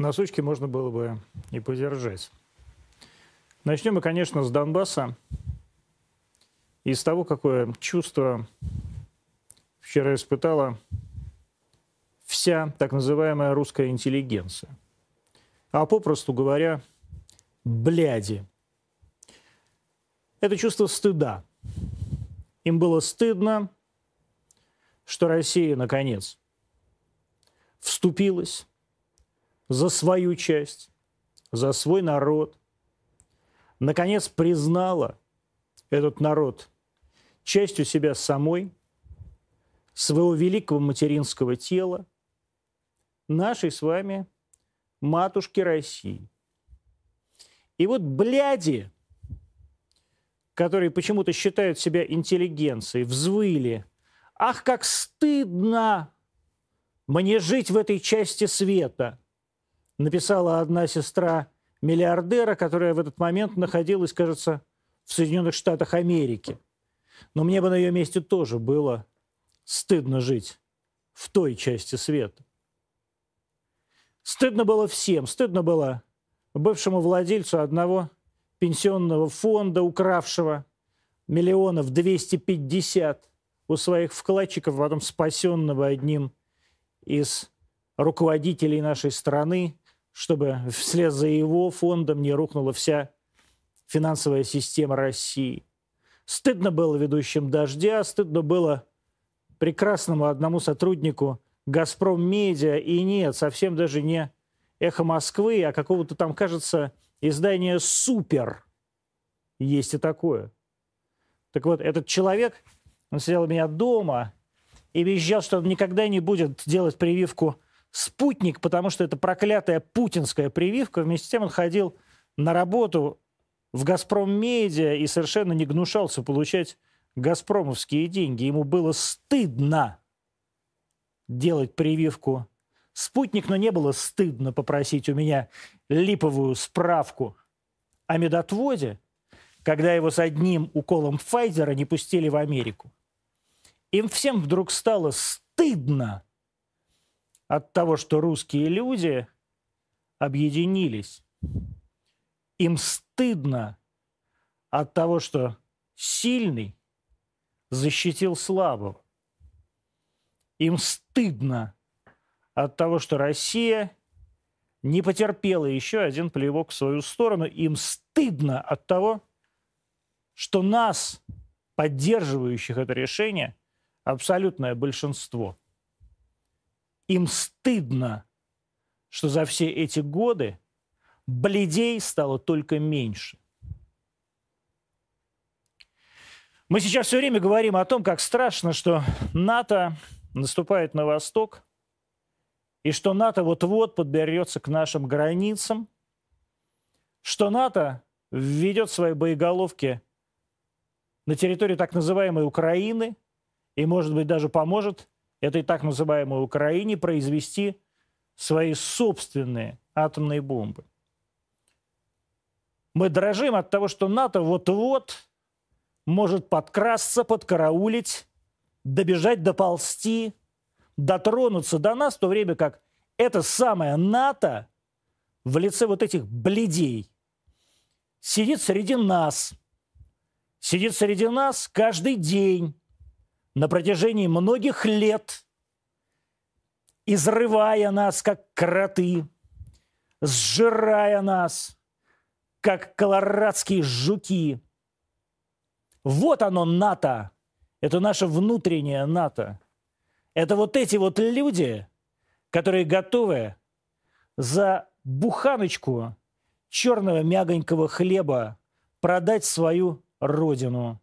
на сучке можно было бы и подержать. Начнем мы, конечно, с Донбасса и с того, какое чувство вчера испытала вся так называемая русская интеллигенция. А попросту говоря, бляди. Это чувство стыда. Им было стыдно, что Россия, наконец, вступилась за свою часть, за свой народ, наконец признала этот народ частью себя самой, своего великого материнского тела, нашей с вами матушки России. И вот бляди, которые почему-то считают себя интеллигенцией, взвыли. Ах, как стыдно мне жить в этой части света – написала одна сестра миллиардера, которая в этот момент находилась, кажется, в Соединенных Штатах Америки. Но мне бы на ее месте тоже было стыдно жить в той части света. Стыдно было всем. Стыдно было бывшему владельцу одного пенсионного фонда, укравшего миллионов 250 у своих вкладчиков, потом спасенного одним из руководителей нашей страны, чтобы вслед за его фондом не рухнула вся финансовая система России. Стыдно было ведущим «Дождя», стыдно было прекрасному одному сотруднику «Газпром Медиа», и нет, совсем даже не «Эхо Москвы», а какого-то там, кажется, издания «Супер». Есть и такое. Так вот, этот человек, он сидел у меня дома и визжал, что он никогда не будет делать прививку спутник, потому что это проклятая путинская прививка. Вместе с тем он ходил на работу в «Газпром Медиа» и совершенно не гнушался получать газпромовские деньги. Ему было стыдно делать прививку спутник, но не было стыдно попросить у меня липовую справку о медотводе, когда его с одним уколом Пфайзера не пустили в Америку. Им всем вдруг стало стыдно от того, что русские люди объединились. Им стыдно от того, что сильный защитил слабого. Им стыдно от того, что Россия не потерпела еще один плевок в свою сторону. Им стыдно от того, что нас, поддерживающих это решение, абсолютное большинство. Им стыдно, что за все эти годы бледей стало только меньше. Мы сейчас все время говорим о том, как страшно, что НАТО наступает на восток, и что НАТО вот-вот подберется к нашим границам, что НАТО введет свои боеголовки на территорию так называемой Украины и, может быть, даже поможет этой так называемой Украине произвести свои собственные атомные бомбы. Мы дрожим от того, что НАТО вот-вот может подкрасться, подкараулить, добежать, доползти, дотронуться до нас, в то время как это самое НАТО в лице вот этих бледей сидит среди нас, сидит среди нас каждый день, на протяжении многих лет, изрывая нас, как кроты, сжирая нас, как колорадские жуки. Вот оно, НАТО. Это наше внутреннее НАТО. Это вот эти вот люди, которые готовы за буханочку черного мягонького хлеба продать свою родину.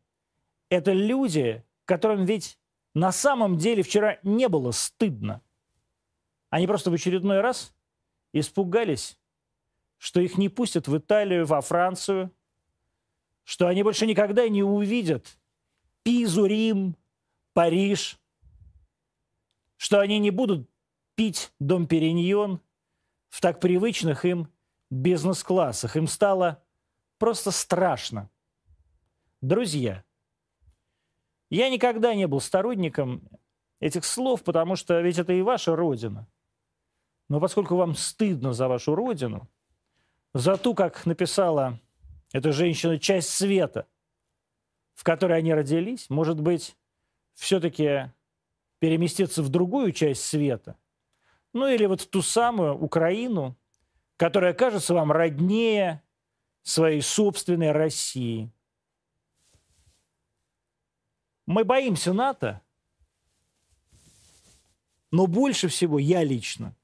Это люди, которым ведь на самом деле вчера не было стыдно. Они просто в очередной раз испугались, что их не пустят в Италию, во Францию, что они больше никогда не увидят Пизу, Рим, Париж, что они не будут пить Дом Периньон в так привычных им бизнес-классах. Им стало просто страшно. Друзья – я никогда не был сторонником этих слов, потому что ведь это и ваша родина. Но поскольку вам стыдно за вашу родину, за ту, как написала эта женщина, часть света, в которой они родились, может быть, все-таки переместиться в другую часть света, ну или вот в ту самую Украину, которая кажется вам роднее своей собственной России. Мы боимся НАТО, но больше всего я лично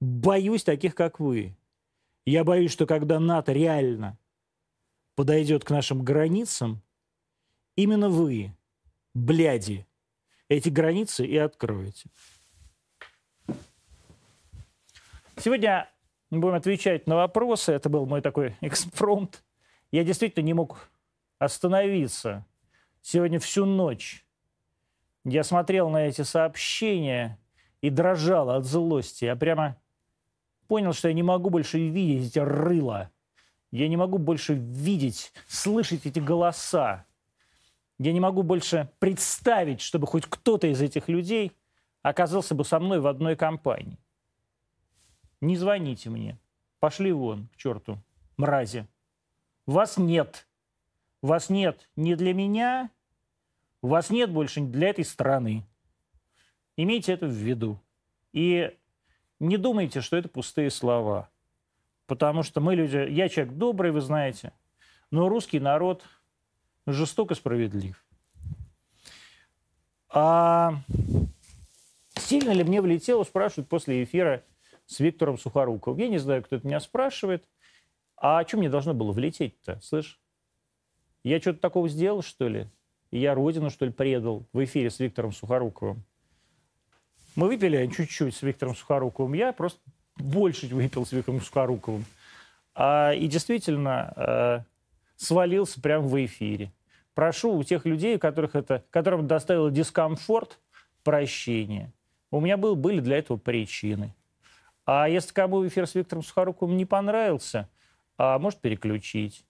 боюсь таких, как вы. Я боюсь, что когда НАТО реально подойдет к нашим границам, именно вы, бляди, эти границы и откроете. Сегодня мы будем отвечать на вопросы. Это был мой такой экспромт. Я действительно не мог остановиться. Сегодня всю ночь я смотрел на эти сообщения и дрожал от злости. Я прямо понял, что я не могу больше видеть эти рыла. Я не могу больше видеть, слышать эти голоса. Я не могу больше представить, чтобы хоть кто-то из этих людей оказался бы со мной в одной компании. Не звоните мне. Пошли вон, к черту, мрази. Вас нет. Вас нет ни для меня, вас нет больше для этой страны. Имейте это в виду. И не думайте, что это пустые слова. Потому что мы люди... Я человек добрый, вы знаете. Но русский народ жестоко справедлив. А сильно ли мне влетело, спрашивают после эфира с Виктором Сухоруковым. Я не знаю, кто это меня спрашивает. А о чем мне должно было влететь-то, слышь? Я что-то такого сделал, что ли? Я родину, что ли, предал в эфире с Виктором Сухоруковым? Мы выпили чуть-чуть с Виктором Сухоруковым. Я просто больше выпил с Виктором Сухоруковым. А, и действительно э, свалился прямо в эфире. Прошу у тех людей, которых это, которым доставило дискомфорт, прощения. У меня был, были для этого причины. А если кому эфир с Виктором Сухоруковым не понравился, а, может переключить.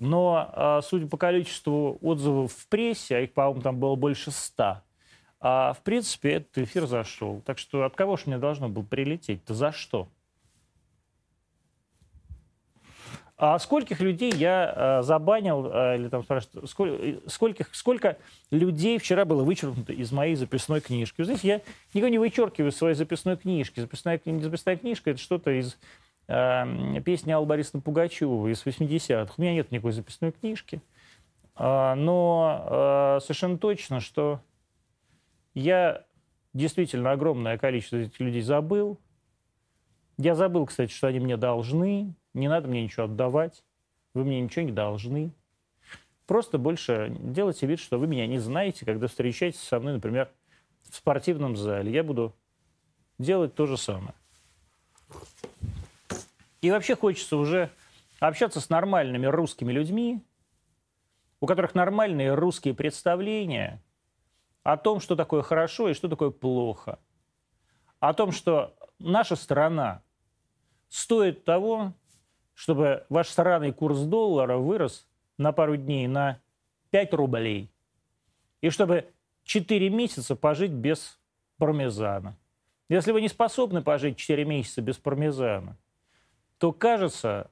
Но, а, судя по количеству отзывов в прессе, а их, по-моему, там было больше ста, а, в принципе, этот эфир зашел. Так что от кого же мне должно было прилететь-то? За что? А скольких людей я э, забанил, э, или там спрашивают, сколь, скольких, сколько людей вчера было вычеркнуто из моей записной книжки? Вы знаете, я никого не вычеркиваю из своей записной книжки. Записная, записная книжка – это что-то из э, песни Аллы Борисовны Пугачевой из 80-х. У меня нет никакой записной книжки. Э, но э, совершенно точно, что я действительно огромное количество этих людей забыл. Я забыл, кстати, что они мне должны. Не надо мне ничего отдавать. Вы мне ничего не должны. Просто больше делайте вид, что вы меня не знаете, когда встречаетесь со мной, например, в спортивном зале. Я буду делать то же самое. И вообще хочется уже общаться с нормальными русскими людьми, у которых нормальные русские представления о том, что такое хорошо и что такое плохо. О том, что наша страна стоит того, чтобы ваш странный курс доллара вырос на пару дней на 5 рублей. И чтобы 4 месяца пожить без пармезана. Если вы не способны пожить 4 месяца без пармезана, то, кажется,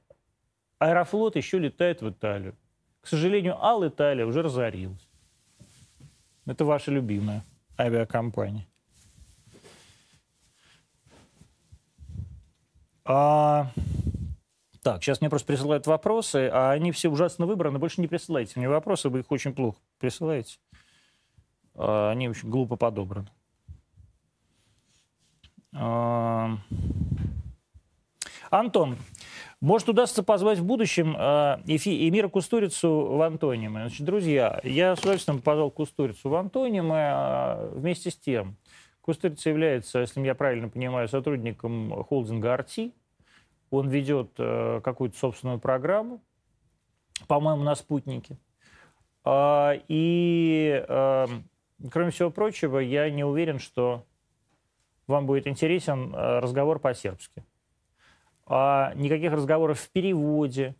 Аэрофлот еще летает в Италию. К сожалению, Ал Италия уже разорилась. Это ваша любимая авиакомпания. А... Так, сейчас мне просто присылают вопросы, а они все ужасно выбраны. Больше не присылайте мне вопросы, вы их очень плохо присылаете. А, они очень глупо подобраны. А, Антон, может, удастся позвать в будущем а, Эмира Кустурицу в Антониме. Значит, друзья, я с удовольствием позвал Кустурицу в Антониме вместе с тем. Кустурица является, если я правильно понимаю, сотрудником холдинга «Арти», он ведет э, какую-то собственную программу, по-моему, на спутнике. А, и, э, кроме всего прочего, я не уверен, что вам будет интересен э, разговор по-сербски. А никаких разговоров в переводе,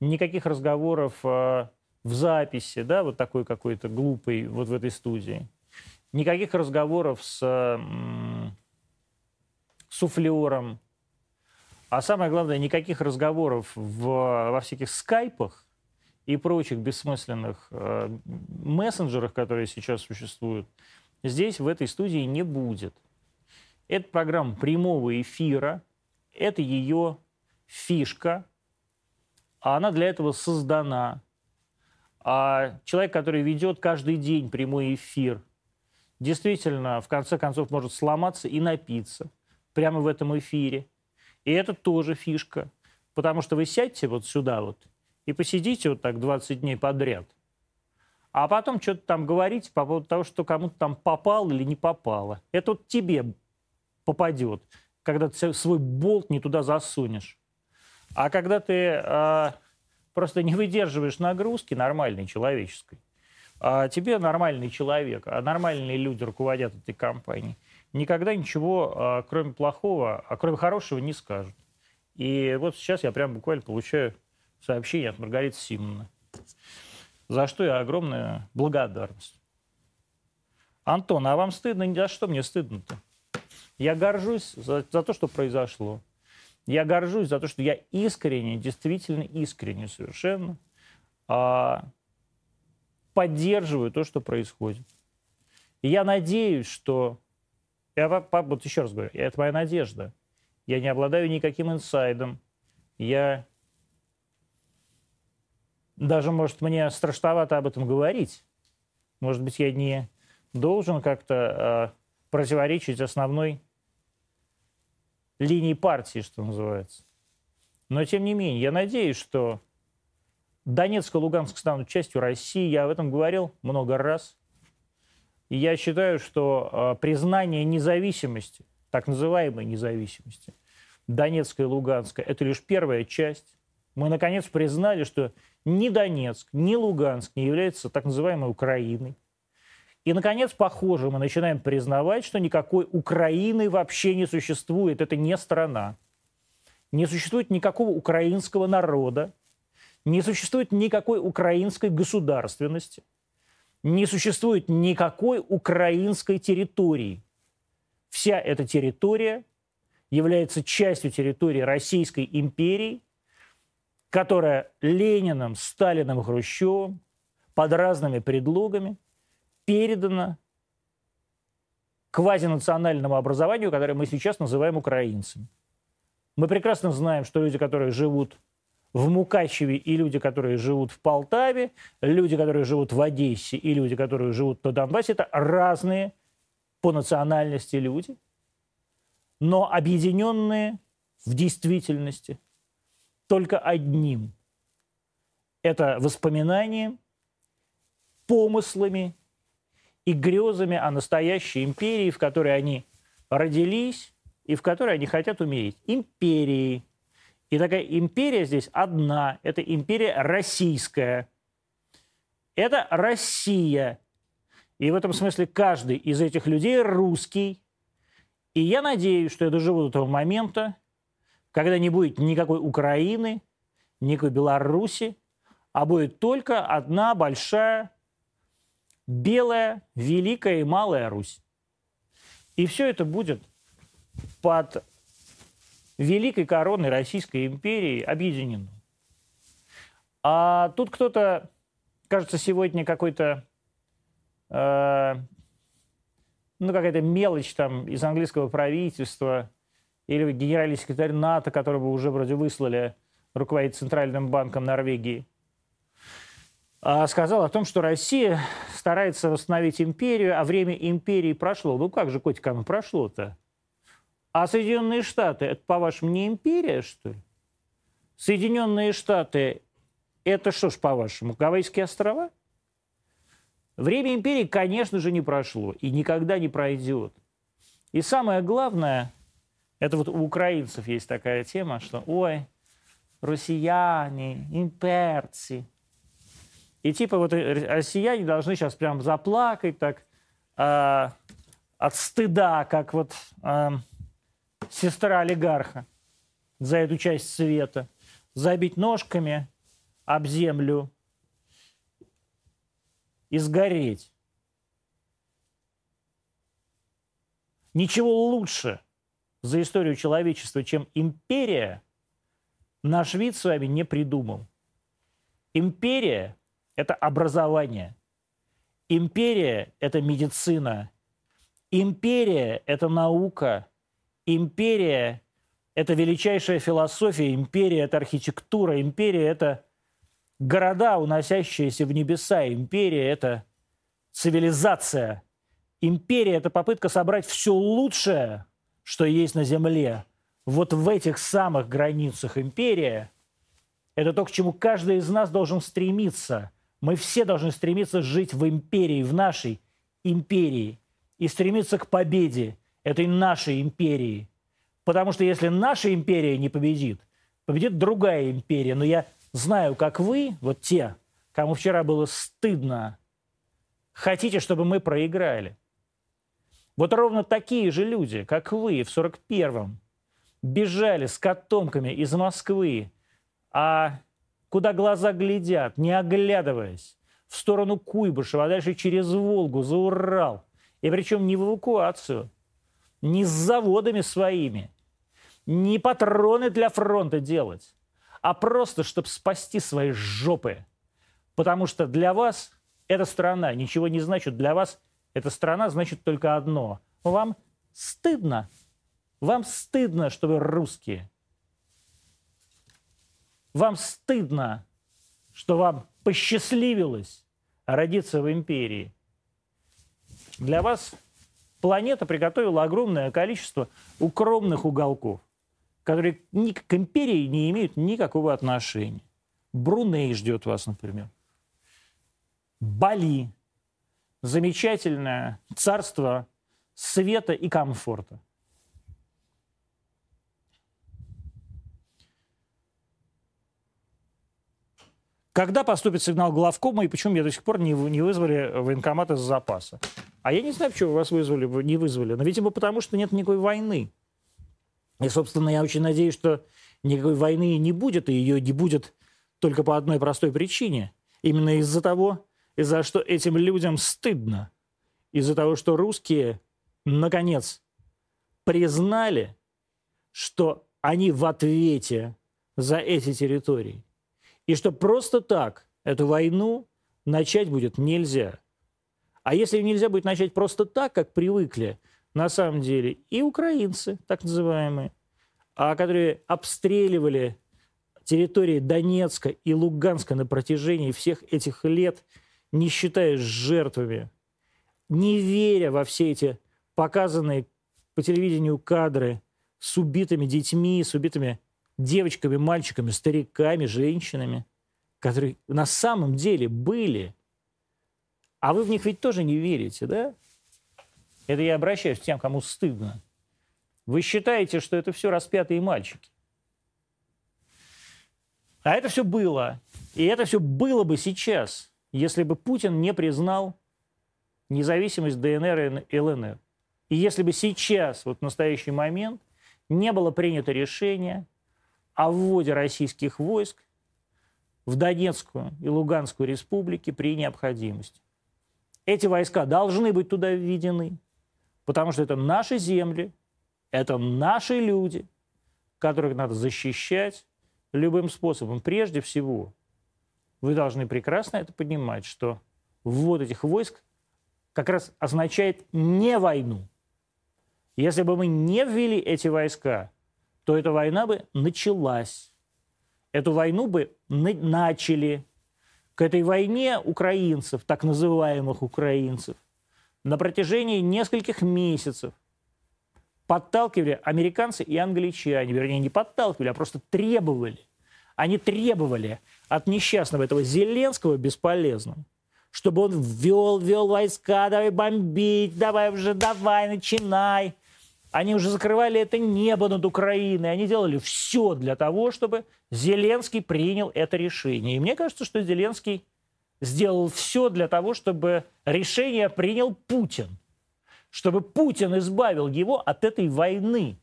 никаких разговоров в записи, да, вот такой какой-то глупый вот в этой студии. Никаких разговоров с суфлером. А самое главное, никаких разговоров в, во всяких скайпах и прочих бессмысленных э, мессенджерах, которые сейчас существуют, здесь, в этой студии, не будет. Это программа прямого эфира, это ее фишка, а она для этого создана. А человек, который ведет каждый день прямой эфир, действительно, в конце концов, может сломаться и напиться прямо в этом эфире. И это тоже фишка. Потому что вы сядьте вот сюда вот и посидите вот так 20 дней подряд. А потом что-то там говорите по поводу того, что кому-то там попало или не попало. Это вот тебе попадет, когда ты свой болт не туда засунешь. А когда ты э, просто не выдерживаешь нагрузки нормальной человеческой, а тебе нормальный человек, а нормальные люди руководят этой компанией, никогда ничего, э, кроме плохого, а кроме хорошего не скажут. И вот сейчас я прям буквально получаю сообщение от Маргариты Симоновны, за что я огромная благодарность. Антон, а вам стыдно? За что мне стыдно-то? Я горжусь за, за то, что произошло. Я горжусь за то, что я искренне, действительно искренне совершенно а, поддерживаю то, что происходит. И я надеюсь, что... Я вот еще раз говорю, это моя надежда. Я не обладаю никаким инсайдом. Я... Даже, может, мне страшновато об этом говорить. Может быть, я не должен как-то э, противоречить основной линии партии, что называется. Но, тем не менее, я надеюсь, что Донецк и Луганск станут частью России. Я об этом говорил много раз. И я считаю, что э, признание независимости, так называемой независимости Донецка и Луганска, это лишь первая часть. Мы, наконец, признали, что ни Донецк, ни Луганск не являются так называемой Украиной. И, наконец, похоже, мы начинаем признавать, что никакой Украины вообще не существует. Это не страна. Не существует никакого украинского народа. Не существует никакой украинской государственности. Не существует никакой украинской территории. Вся эта территория является частью территории Российской империи, которая Лениным, Сталиным, Хрущевым под разными предлогами – передано квазинациональному образованию, которое мы сейчас называем украинцами. Мы прекрасно знаем, что люди, которые живут в Мукачеве и люди, которые живут в Полтаве, люди, которые живут в Одессе и люди, которые живут на Донбассе, это разные по национальности люди, но объединенные в действительности только одним. Это воспоминанием, помыслами и грезами о настоящей империи, в которой они родились и в которой они хотят умереть. Империи. И такая империя здесь одна. Это империя российская. Это Россия. И в этом смысле каждый из этих людей русский. И я надеюсь, что я доживу до того момента, когда не будет никакой Украины, никакой Беларуси, а будет только одна большая Белая, Великая и Малая Русь. И все это будет под великой короной Российской империи объединено. А тут кто-то, кажется, сегодня какой-то, э, ну, какая-то мелочь там из английского правительства или генеральный секретарь НАТО, которого уже вроде выслали руководить Центральным банком Норвегии – сказал о том, что Россия старается восстановить империю, а время империи прошло. Ну как же, котик, оно прошло-то? А Соединенные Штаты, это, по-вашему, не империя, что ли? Соединенные Штаты, это что ж, по-вашему, Гавайские острова? Время империи, конечно же, не прошло и никогда не пройдет. И самое главное, это вот у украинцев есть такая тема, что, ой, россияне, имперцы – и типа вот россияне должны сейчас прям заплакать так э, от стыда, как вот э, сестра олигарха за эту часть света, забить ножками об землю и сгореть. Ничего лучше за историю человечества, чем империя, наш вид с вами не придумал. Империя – это образование. Империя – это медицина. Империя – это наука. Империя – это величайшая философия. Империя – это архитектура. Империя – это города, уносящиеся в небеса. Империя – это цивилизация. Империя – это попытка собрать все лучшее, что есть на Земле. Вот в этих самых границах империя – это то, к чему каждый из нас должен стремиться. Мы все должны стремиться жить в империи, в нашей империи. И стремиться к победе этой нашей империи. Потому что если наша империя не победит, победит другая империя. Но я знаю, как вы, вот те, кому вчера было стыдно, хотите, чтобы мы проиграли. Вот ровно такие же люди, как вы в 41-м, бежали с котомками из Москвы, а куда глаза глядят, не оглядываясь, в сторону Куйбышева, а дальше через Волгу, за Урал. И причем не в эвакуацию, не с заводами своими, не патроны для фронта делать, а просто, чтобы спасти свои жопы. Потому что для вас эта страна ничего не значит. Для вас эта страна значит только одно. Вам стыдно. Вам стыдно, что вы русские. Вам стыдно, что вам посчастливилось родиться в империи. Для вас планета приготовила огромное количество укромных уголков которые ни к империи не имеют никакого отношения. Бруней ждет вас, например. Бали. Замечательное царство света и комфорта. Когда поступит сигнал главкома и почему меня до сих пор не, не вызвали военкомат из запаса? А я не знаю, почему вас вызвали, не вызвали. Но, видимо, потому что нет никакой войны. И, собственно, я очень надеюсь, что никакой войны не будет, и ее не будет только по одной простой причине. Именно из-за того, из-за что этим людям стыдно. Из-за того, что русские, наконец, признали, что они в ответе за эти территории. И что просто так эту войну начать будет нельзя. А если нельзя будет начать просто так, как привыкли, на самом деле и украинцы, так называемые, а которые обстреливали территории Донецка и Луганска на протяжении всех этих лет, не считаясь жертвами, не веря во все эти показанные по телевидению кадры с убитыми детьми, с убитыми девочками, мальчиками, стариками, женщинами, которые на самом деле были. А вы в них ведь тоже не верите, да? Это я обращаюсь к тем, кому стыдно. Вы считаете, что это все распятые мальчики. А это все было. И это все было бы сейчас, если бы Путин не признал независимость ДНР и ЛНР. И если бы сейчас, вот в настоящий момент, не было принято решение о вводе российских войск в Донецкую и Луганскую республики при необходимости. Эти войска должны быть туда введены потому что это наши земли, это наши люди, которых надо защищать любым способом. Прежде всего, вы должны прекрасно это понимать, что ввод этих войск как раз означает не войну. Если бы мы не ввели эти войска, то эта война бы началась. Эту войну бы начали. К этой войне украинцев, так называемых украинцев – на протяжении нескольких месяцев подталкивали американцы и англичане, вернее, не подталкивали, а просто требовали. Они требовали от несчастного этого Зеленского бесполезного, чтобы он ввел, ввел войска, давай бомбить, давай уже, давай, начинай. Они уже закрывали это небо над Украиной, они делали все для того, чтобы Зеленский принял это решение. И мне кажется, что Зеленский сделал все для того, чтобы решение принял Путин, чтобы Путин избавил его от этой войны.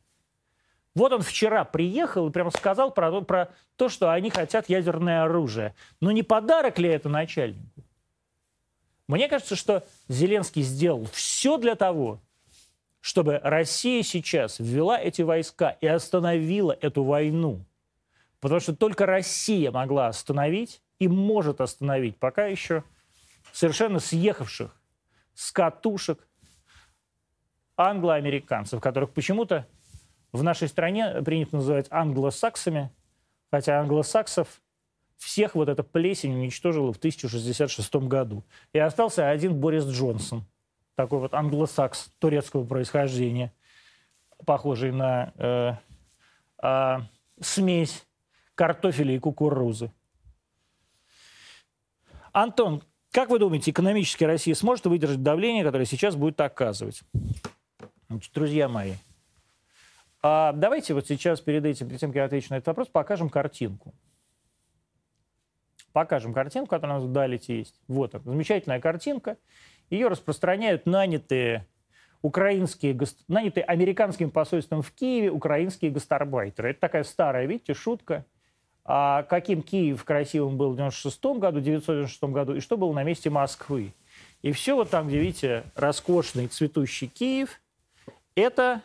Вот он вчера приехал и прямо сказал про то, про то, что они хотят ядерное оружие. Но не подарок ли это начальнику? Мне кажется, что Зеленский сделал все для того, чтобы Россия сейчас ввела эти войска и остановила эту войну. Потому что только Россия могла остановить и может остановить пока еще совершенно съехавших с катушек англоамериканцев, которых почему-то в нашей стране принято называть англосаксами, хотя англосаксов всех вот эта плесень уничтожила в 1066 году. И остался один Борис Джонсон, такой вот англосакс турецкого происхождения, похожий на э, э, смесь картофеля и кукурузы. Антон, как вы думаете, экономически Россия сможет выдержать давление, которое сейчас будет оказывать? Друзья мои, а давайте вот сейчас перед этим, перед тем, как я отвечу на этот вопрос, покажем картинку. Покажем картинку, которая у нас в Далите есть. Вот она, замечательная картинка. Ее распространяют нанятые украинские, нанятые американским посольством в Киеве украинские гастарбайтеры. Это такая старая, видите, шутка. А каким Киев красивым был в 96 году, 1996 году, и что было на месте Москвы. И все вот там, где, видите, роскошный цветущий Киев, это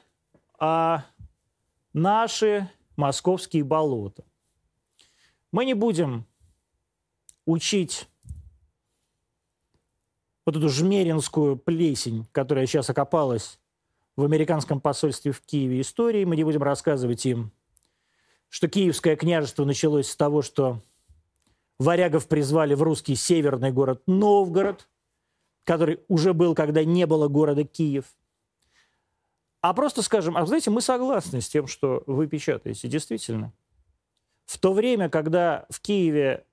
а, наши московские болота. Мы не будем учить вот эту жмеринскую плесень, которая сейчас окопалась в американском посольстве в Киеве истории. Мы не будем рассказывать им, что Киевское княжество началось с того, что варягов призвали в русский северный город Новгород, который уже был, когда не было города Киев. А просто скажем, а знаете, мы согласны с тем, что вы печатаете, действительно. В то время, когда в Киеве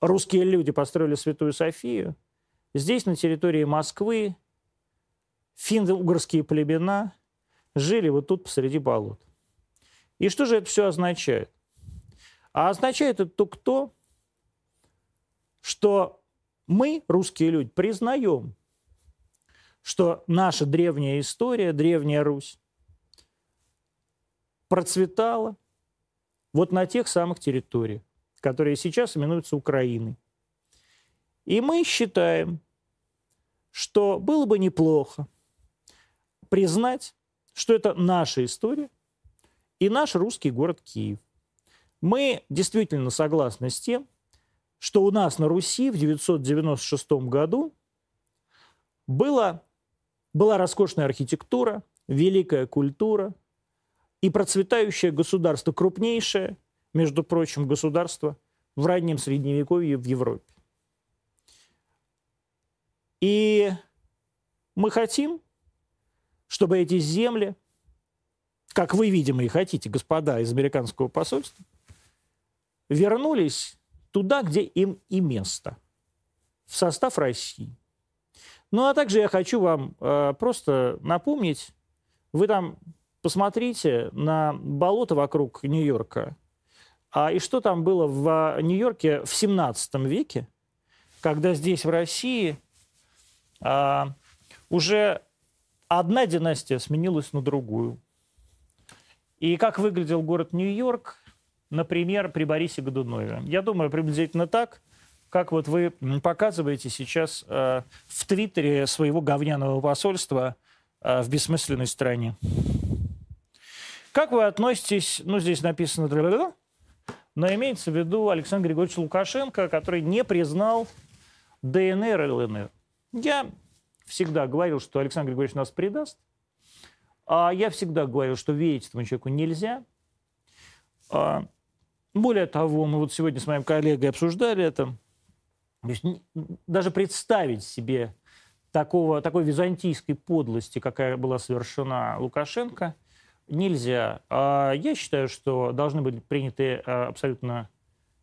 русские люди построили Святую Софию, здесь, на территории Москвы, финно-угорские племена жили вот тут посреди болот. И что же это все означает? А означает это только то, что мы, русские люди, признаем, что наша древняя история, древняя Русь, процветала вот на тех самых территориях которые сейчас именуются Украиной. И мы считаем, что было бы неплохо признать, что это наша история и наш русский город Киев. Мы действительно согласны с тем, что у нас на Руси в 996 году была, была роскошная архитектура, великая культура и процветающее государство, крупнейшее между прочим, государства в раннем Средневековье в Европе. И мы хотим, чтобы эти земли, как вы, видимо, и хотите, господа из американского посольства, вернулись туда, где им и место, в состав России. Ну а также я хочу вам э, просто напомнить, вы там посмотрите на болото вокруг Нью-Йорка, а, и что там было в Нью-Йорке в 17 веке, когда здесь, в России, а, уже одна династия сменилась на другую. И как выглядел город Нью-Йорк, например, при Борисе Годунове. Я думаю, приблизительно так, как вот вы показываете сейчас э, в Твиттере своего говняного посольства э, в бессмысленной стране. Как вы относитесь, ну, здесь написано но имеется в виду Александр Григорьевич Лукашенко, который не признал ДНР и ЛНР. Я всегда говорил, что Александр Григорьевич нас предаст, а я всегда говорил, что верить этому человеку нельзя. А, более того, мы вот сегодня с моим коллегой обсуждали это. Даже представить себе такого, такой византийской подлости, какая была совершена Лукашенко – нельзя. А я считаю, что должны быть приняты а, абсолютно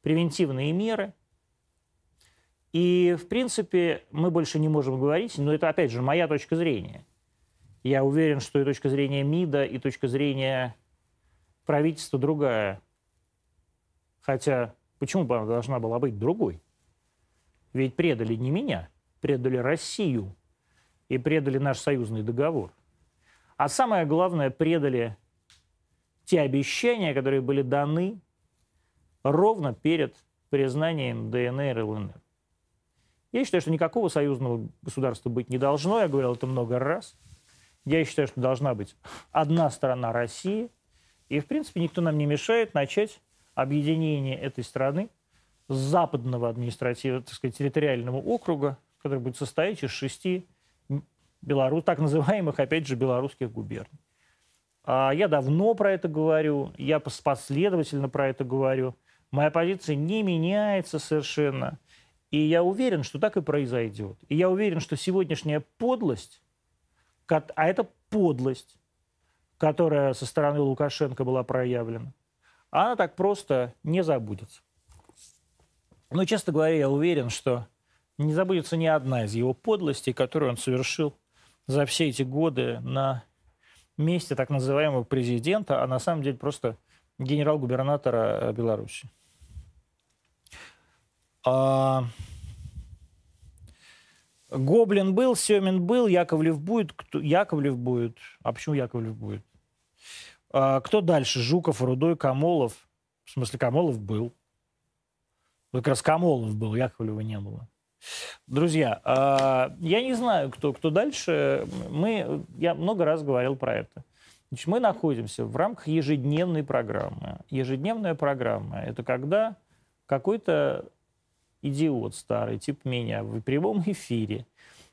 превентивные меры. И, в принципе, мы больше не можем говорить, но это, опять же, моя точка зрения. Я уверен, что и точка зрения МИДа, и точка зрения правительства другая. Хотя, почему бы она должна была быть другой? Ведь предали не меня, предали Россию и предали наш союзный договор – а самое главное, предали те обещания, которые были даны ровно перед признанием ДНР и ЛНР. Я считаю, что никакого союзного государства быть не должно, я говорил это много раз. Я считаю, что должна быть одна страна России. И, в принципе, никто нам не мешает начать объединение этой страны с западного административного, так сказать, территориального округа, который будет состоять из шести белорус, так называемых, опять же, белорусских губерний. А я давно про это говорю, я последовательно про это говорю. Моя позиция не меняется совершенно. И я уверен, что так и произойдет. И я уверен, что сегодняшняя подлость, а это подлость, которая со стороны Лукашенко была проявлена, она так просто не забудется. Но, честно говоря, я уверен, что не забудется ни одна из его подлостей, которую он совершил за все эти годы на месте так называемого президента, а на самом деле просто генерал-губернатора э, Беларуси. А... Гоблин был, Семин был, Яковлев будет. Кто... Яковлев будет. А почему Яковлев будет? А, кто дальше? Жуков, Рудой, Камолов. В смысле, Камолов был. Вот как раз Камолов был, Яковлева не было. Друзья, а, я не знаю, кто, кто дальше. Мы, я много раз говорил про это. Значит, мы находимся в рамках ежедневной программы. Ежедневная программа – это когда какой-то идиот старый, типа меня, в прямом эфире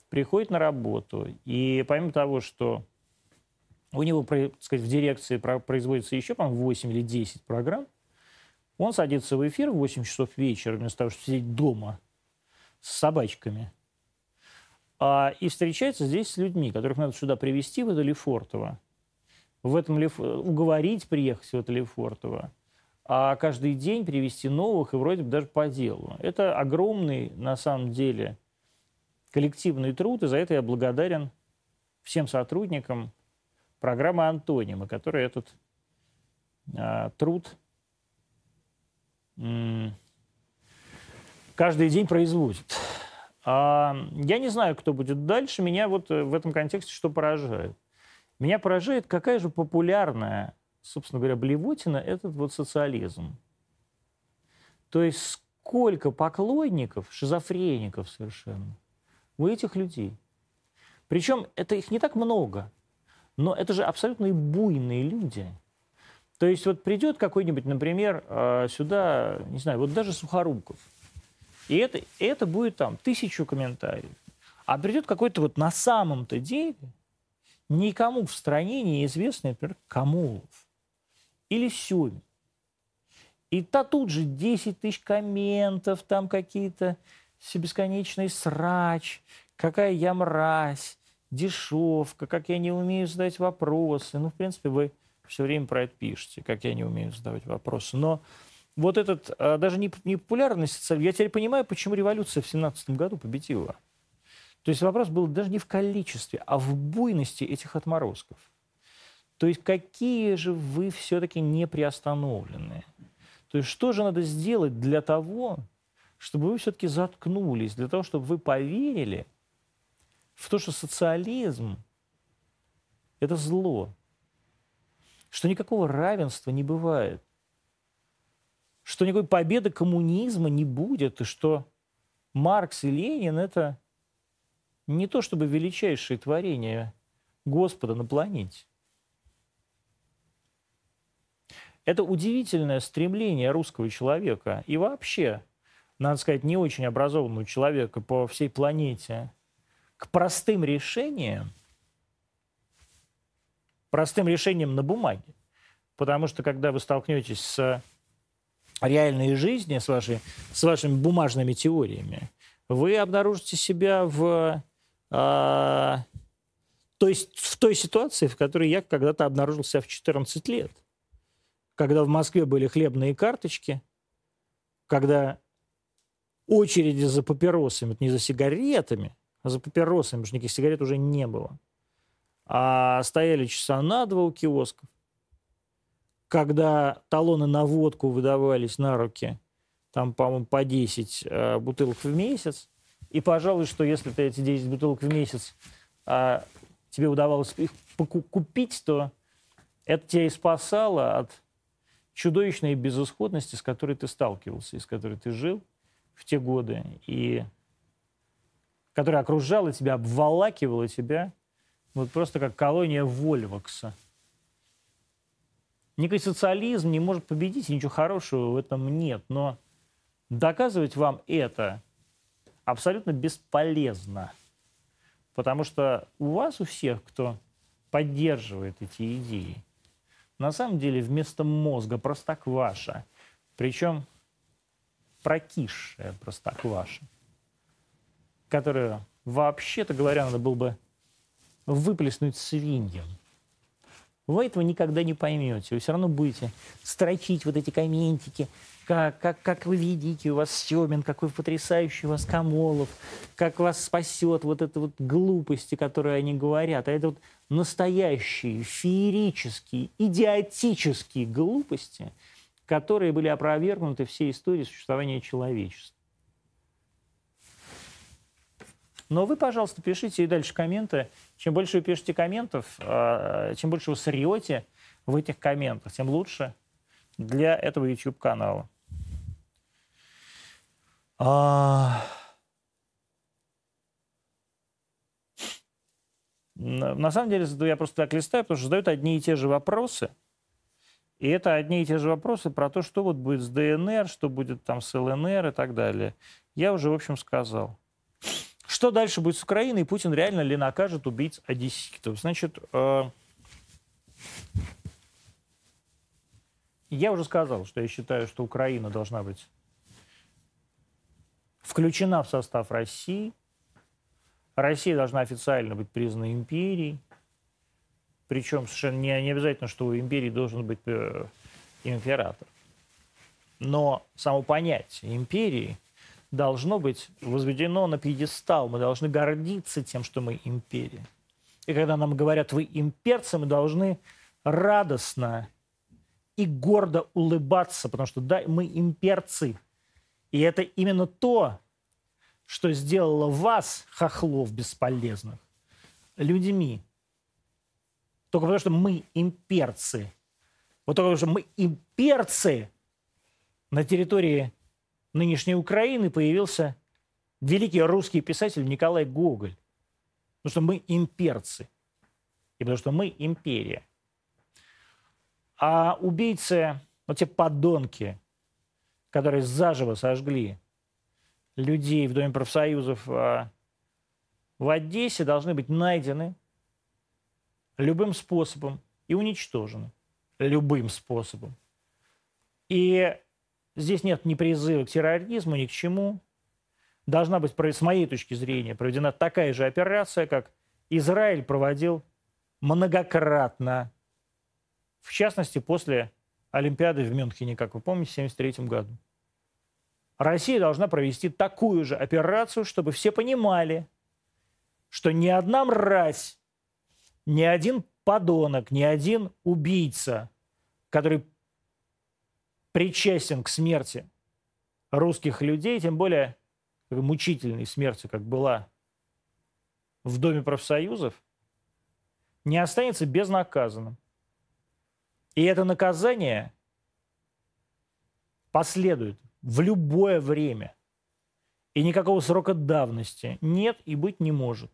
приходит на работу, и помимо того, что у него, так сказать, в дирекции производится еще, по-моему, 8 или 10 программ, он садится в эфир в 8 часов вечера, вместо того, чтобы сидеть дома с собачками, а, и встречается здесь с людьми, которых надо сюда привести, в это Лефортово, в этом Леф... уговорить приехать в это Лефортово, а каждый день привести новых и вроде бы даже по делу. Это огромный, на самом деле, коллективный труд, и за это я благодарен всем сотрудникам программы «Антонима», которые этот а, труд каждый день производит. А, я не знаю, кто будет дальше. Меня вот э, в этом контексте что поражает? Меня поражает, какая же популярная, собственно говоря, блевотина этот вот социализм. То есть сколько поклонников, шизофреников совершенно, у этих людей. Причем это их не так много, но это же абсолютно буйные люди. То есть вот придет какой-нибудь, например, э, сюда, не знаю, вот даже Сухоруков – и это, это будет там тысячу комментариев. А придет какой-то вот на самом-то деле никому в стране неизвестный, например, Камолов или Сёмин. И то тут же 10 тысяч комментов, там какие-то бесконечный срач, какая я мразь, дешевка, как я не умею задать вопросы. Ну, в принципе, вы все время про это пишете, как я не умею задавать вопросы. Но вот этот, а, даже не, популярность, я теперь понимаю, почему революция в 17 году победила. То есть вопрос был даже не в количестве, а в буйности этих отморозков. То есть какие же вы все-таки не приостановленные? То есть что же надо сделать для того, чтобы вы все-таки заткнулись, для того, чтобы вы поверили в то, что социализм – это зло, что никакого равенства не бывает, что никакой победы коммунизма не будет, и что Маркс и Ленин – это не то чтобы величайшее творение Господа на планете. Это удивительное стремление русского человека и вообще, надо сказать, не очень образованного человека по всей планете к простым решениям, простым решениям на бумаге. Потому что когда вы столкнетесь с реальной жизни, с, вашей, с вашими бумажными теориями, вы обнаружите себя в, э, то есть в той ситуации, в которой я когда-то обнаружил себя в 14 лет. Когда в Москве были хлебные карточки, когда очереди за папиросами, не за сигаретами, а за папиросами, потому что никаких сигарет уже не было, а стояли часа на два у киосков, когда талоны на водку выдавались на руки, там, по-моему, по 10 э, бутылок в месяц, и, пожалуй, что если ты эти 10 бутылок в месяц э, тебе удавалось их купить, то это тебя и спасало от чудовищной безысходности, с которой ты сталкивался, и с которой ты жил в те годы, и которая окружала тебя, обволакивала тебя Вот просто как колония Вольвакса. Никакой социализм не может победить, ничего хорошего в этом нет. Но доказывать вам это абсолютно бесполезно. Потому что у вас, у всех, кто поддерживает эти идеи, на самом деле вместо мозга простокваша. Причем прокисшая простокваша, которую, вообще-то говоря, надо было бы выплеснуть свиньям. Вы этого никогда не поймете. Вы все равно будете строчить вот эти комментики, как, как, как вы видите, у вас Семин, какой потрясающий у вас Камолов, как вас спасет вот это вот глупости, которые они говорят. А это вот настоящие, феерические, идиотические глупости, которые были опровергнуты всей историей существования человечества. Но вы, пожалуйста, пишите и дальше комменты. Чем больше вы пишете комментов, чем больше вы срете в этих комментах, тем лучше для этого YouTube-канала. А... На самом деле, я просто так листаю, потому что задают одни и те же вопросы. И это одни и те же вопросы про то, что вот будет с ДНР, что будет там с ЛНР и так далее. Я уже, в общем, сказал. Что дальше будет с Украиной? Путин реально ли накажет убийц одесситов? Значит, э, я уже сказал, что я считаю, что Украина должна быть включена в состав России. Россия должна официально быть признана империей. Причем совершенно не, не обязательно, что у империи должен быть э, император. Но само понятие империи – должно быть возведено на пьедестал. Мы должны гордиться тем, что мы империя. И когда нам говорят, вы имперцы, мы должны радостно и гордо улыбаться, потому что да, мы имперцы. И это именно то, что сделало вас, хохлов бесполезных, людьми. Только потому, что мы имперцы. Вот только потому, что мы имперцы на территории нынешней Украины появился великий русский писатель Николай Гоголь. Потому что мы имперцы. И потому что мы империя. А убийцы, вот те подонки, которые заживо сожгли людей в Доме профсоюзов а, в Одессе, должны быть найдены любым способом и уничтожены любым способом. И Здесь нет ни призыва к терроризму, ни к чему. Должна быть, с моей точки зрения, проведена такая же операция, как Израиль проводил многократно. В частности, после Олимпиады в Мюнхене, как вы помните, в 1973 году. Россия должна провести такую же операцию, чтобы все понимали, что ни одна мразь, ни один подонок, ни один убийца, который причастен к смерти русских людей, тем более мучительной смерти, как была в Доме профсоюзов, не останется безнаказанным. И это наказание последует в любое время. И никакого срока давности нет и быть не может.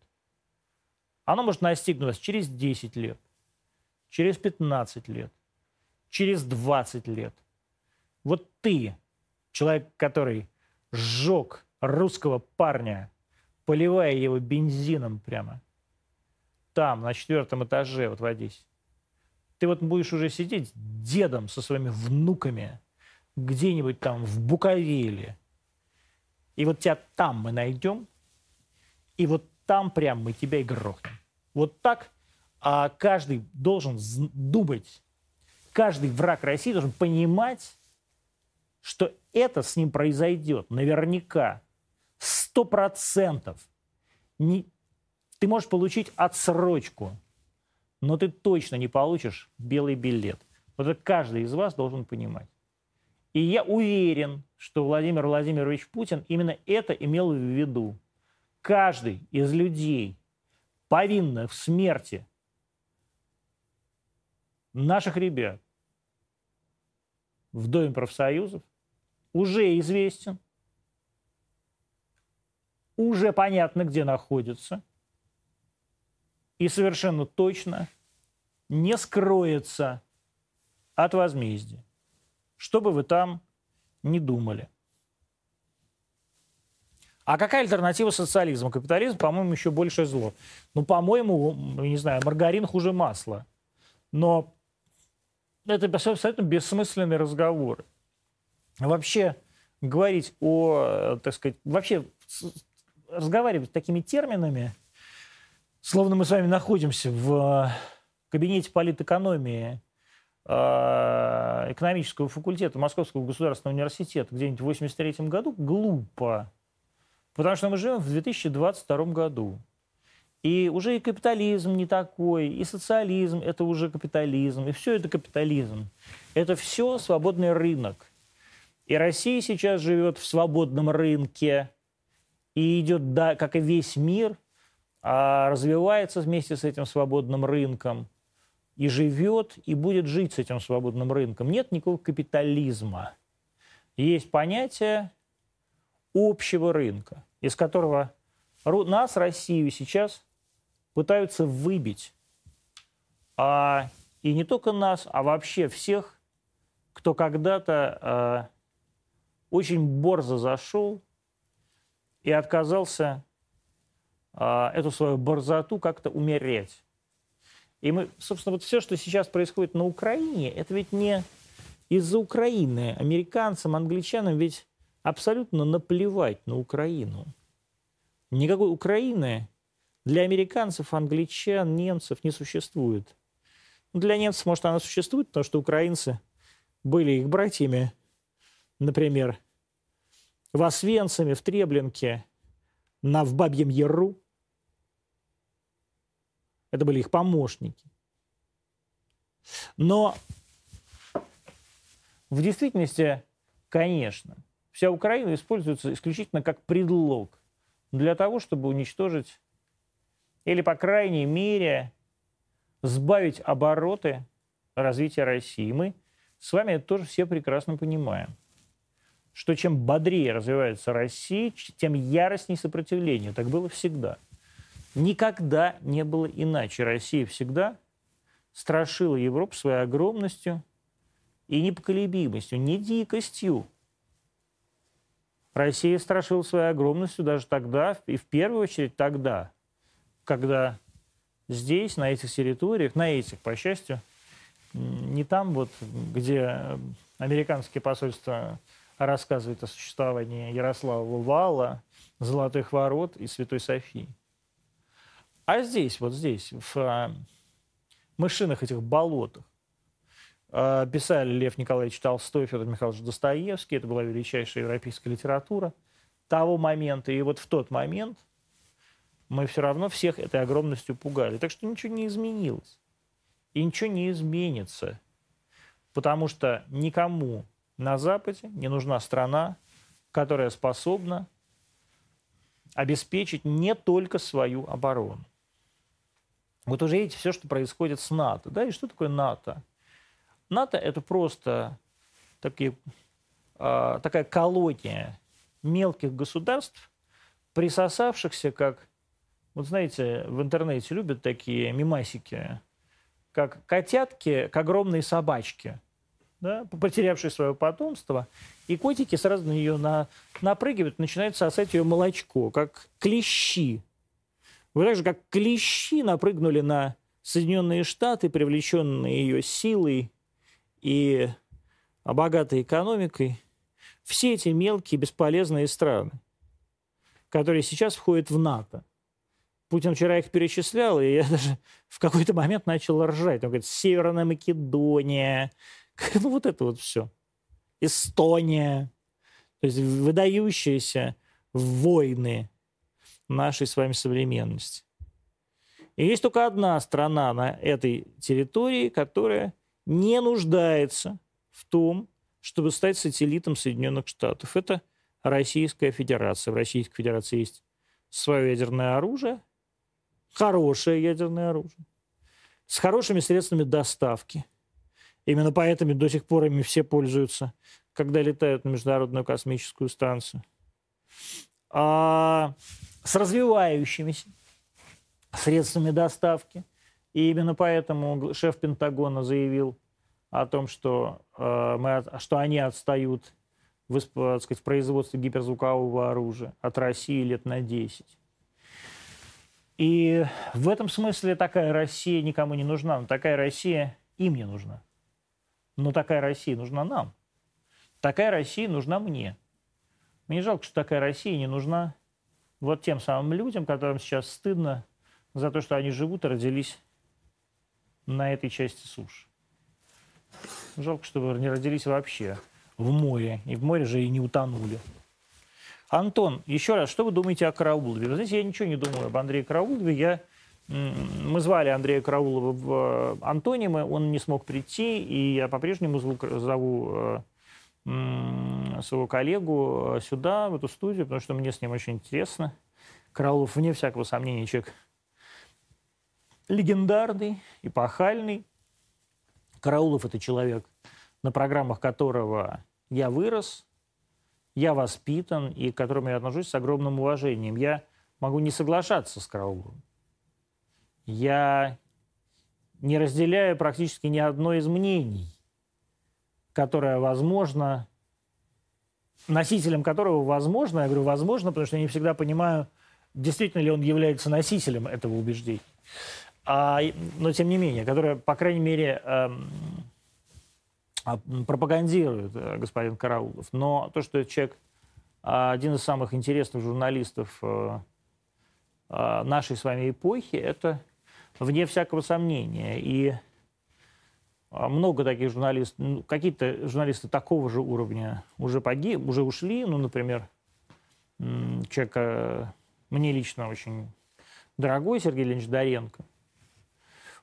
Оно может настигнуть вас через 10 лет, через 15 лет, через 20 лет. Вот ты, человек, который сжег русского парня, поливая его бензином прямо, там, на четвертом этаже, вот в Одессе, ты вот будешь уже сидеть дедом со своими внуками где-нибудь там в Буковеле. И вот тебя там мы найдем, и вот там прям мы тебя и грохнем. Вот так а каждый должен думать, каждый враг России должен понимать, что это с ним произойдет наверняка, сто процентов. Ты можешь получить отсрочку, но ты точно не получишь белый билет. Вот это каждый из вас должен понимать. И я уверен, что Владимир Владимирович Путин именно это имел в виду. Каждый из людей, повинных в смерти наших ребят в Доме профсоюзов, уже известен, уже понятно, где находится. и совершенно точно не скроется от возмездия. Что бы вы там ни думали. А какая альтернатива социализму? Капитализм, по-моему, еще большее зло. Ну, по-моему, не знаю, маргарин хуже масла. Но это абсолютно бессмысленный разговор. Вообще говорить о, так сказать, вообще разговаривать такими терминами, словно мы с вами находимся в кабинете политэкономии э, экономического факультета Московского государственного университета где-нибудь в 83 году, глупо. Потому что мы живем в 2022 году. И уже и капитализм не такой, и социализм – это уже капитализм, и все это капитализм. Это все свободный рынок. И Россия сейчас живет в свободном рынке и идет, да, как и весь мир, а развивается вместе с этим свободным рынком и живет, и будет жить с этим свободным рынком. Нет никакого капитализма. Есть понятие общего рынка, из которого нас, Россию, сейчас пытаются выбить. А, и не только нас, а вообще всех, кто когда-то а, очень борзо зашел и отказался а, эту свою борзоту как-то умереть. И мы, собственно, вот все, что сейчас происходит на Украине, это ведь не из-за Украины. Американцам, англичанам ведь абсолютно наплевать на Украину. Никакой Украины для американцев, англичан, немцев не существует. Для немцев, может, она существует, потому что украинцы были их братьями, например, в Освенциме, в Треблинке, на, в Бабьем Яру. Это были их помощники. Но в действительности, конечно, вся Украина используется исключительно как предлог для того, чтобы уничтожить или, по крайней мере, сбавить обороты развития России. Мы с вами это тоже все прекрасно понимаем, что чем бодрее развивается Россия, тем яростнее сопротивление. Так было всегда. Никогда не было иначе. Россия всегда страшила Европу своей огромностью и непоколебимостью, не дикостью, Россия страшила своей огромностью даже тогда, и в первую очередь тогда, когда здесь, на этих территориях, на этих, по счастью, не там вот, где американские посольства рассказывают о существовании Ярослава Вала, Золотых Ворот и Святой Софии. А здесь, вот здесь, в а, мышиных этих болотах, а, писали Лев Николаевич Толстой, Федор Михайлович Достоевский. Это была величайшая европейская литература того момента. И вот в тот момент мы все равно всех этой огромностью пугали. Так что ничего не изменилось. И ничего не изменится. Потому что никому на Западе не нужна страна, которая способна обеспечить не только свою оборону. Вот уже видите все, что происходит с НАТО. Да, и что такое НАТО? НАТО – это просто такие, э, такая колония мелких государств, присосавшихся, как, вот знаете, в интернете любят такие мимасики, как котятки к огромной собачке, да, потерявшей свое потомство, и котики сразу на нее на, напрыгивают, начинают сосать ее молочко, как клещи. Вы так же, как клещи напрыгнули на Соединенные Штаты, привлеченные ее силой, и богатой экономикой все эти мелкие бесполезные страны, которые сейчас входят в НАТО. Путин вчера их перечислял, и я даже в какой-то момент начал ржать. Он говорит, Северная Македония, ну вот это вот все. Эстония. То есть выдающиеся войны нашей с вами современности. И есть только одна страна на этой территории, которая не нуждается в том, чтобы стать сателлитом Соединенных Штатов. Это Российская Федерация. В Российской Федерации есть свое ядерное оружие, хорошее ядерное оружие, с хорошими средствами доставки. Именно поэтому до сих пор ими все пользуются, когда летают на Международную космическую станцию. А с развивающимися средствами доставки. И именно поэтому шеф Пентагона заявил о том, что, э, мы, что они отстают в, сказать, в производстве гиперзвукового оружия от России лет на 10. И в этом смысле такая Россия никому не нужна. Но такая Россия им не нужна. Но такая Россия нужна нам. Такая Россия нужна мне. Мне жалко, что такая Россия не нужна вот тем самым людям, которым сейчас стыдно за то, что они живут и родились на этой части суши. Жалко, что вы не родились вообще в море. И в море же и не утонули. Антон, еще раз, что вы думаете о Караулове? Вы знаете, я ничего не думаю об Андрее Караулове. Я, мы звали Андрея Караулова в э, антонимы, он не смог прийти, и я по-прежнему зову, э, своего коллегу э, сюда, в эту студию, потому что мне с ним очень интересно. Караулов, вне всякого сомнения, человек легендарный, эпохальный. Караулов – это человек, на программах которого я вырос, я воспитан и к которому я отношусь с огромным уважением. Я могу не соглашаться с Карауловым. Я не разделяю практически ни одно из мнений, которое возможно, носителем которого возможно, я говорю возможно, потому что я не всегда понимаю, действительно ли он является носителем этого убеждения. А, но тем не менее, которое, по крайней мере, эм, пропагандирует э, господин Караулов. Но то, что человек а, один из самых интересных журналистов э, а, нашей с вами эпохи, это вне всякого сомнения. И много таких журналистов, ну, какие-то журналисты такого же уровня уже погиб, уже ушли. Ну, например, человек э, мне лично очень дорогой, Сергей Леонидович Доренко.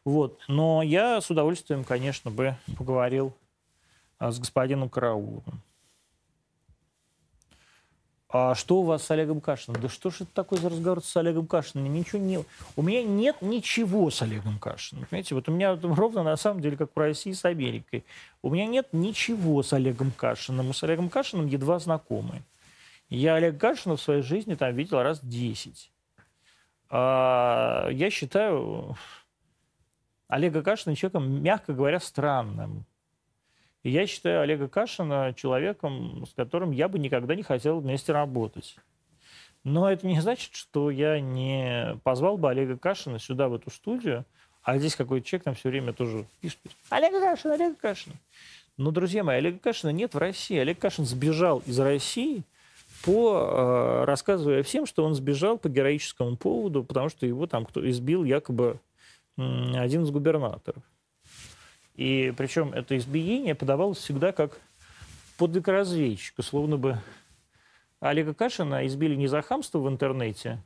Вот. Но я с удовольствием, конечно, бы поговорил а, с господином Карауловым. А что у вас с Олегом Кашиным? Да что ж это такое за разговор с Олегом Кашиным? Ничего не... У меня нет ничего с Олегом Кашиным. Понимаете, вот у меня ровно на самом деле, как в России с Америкой. У меня нет ничего с Олегом Кашиным. Мы с Олегом Кашиным едва знакомы. Я Олега Кашина в своей жизни там видел раз десять. А, я считаю Олега Кашина человеком, мягко говоря, странным. И я считаю Олега Кашина человеком, с которым я бы никогда не хотел вместе работать. Но это не значит, что я не позвал бы Олега Кашина сюда, в эту студию, а здесь какой-то человек там все время тоже пишет. Олег Кашин, Олег Кашин. Но, друзья мои, Олега Кашина нет в России. Олег Кашин сбежал из России, по, э, рассказывая всем, что он сбежал по героическому поводу, потому что его там кто избил якобы один из губернаторов. И причем это избиение подавалось всегда как подвиг разведчика, словно бы Олега Кашина избили не за хамство в интернете,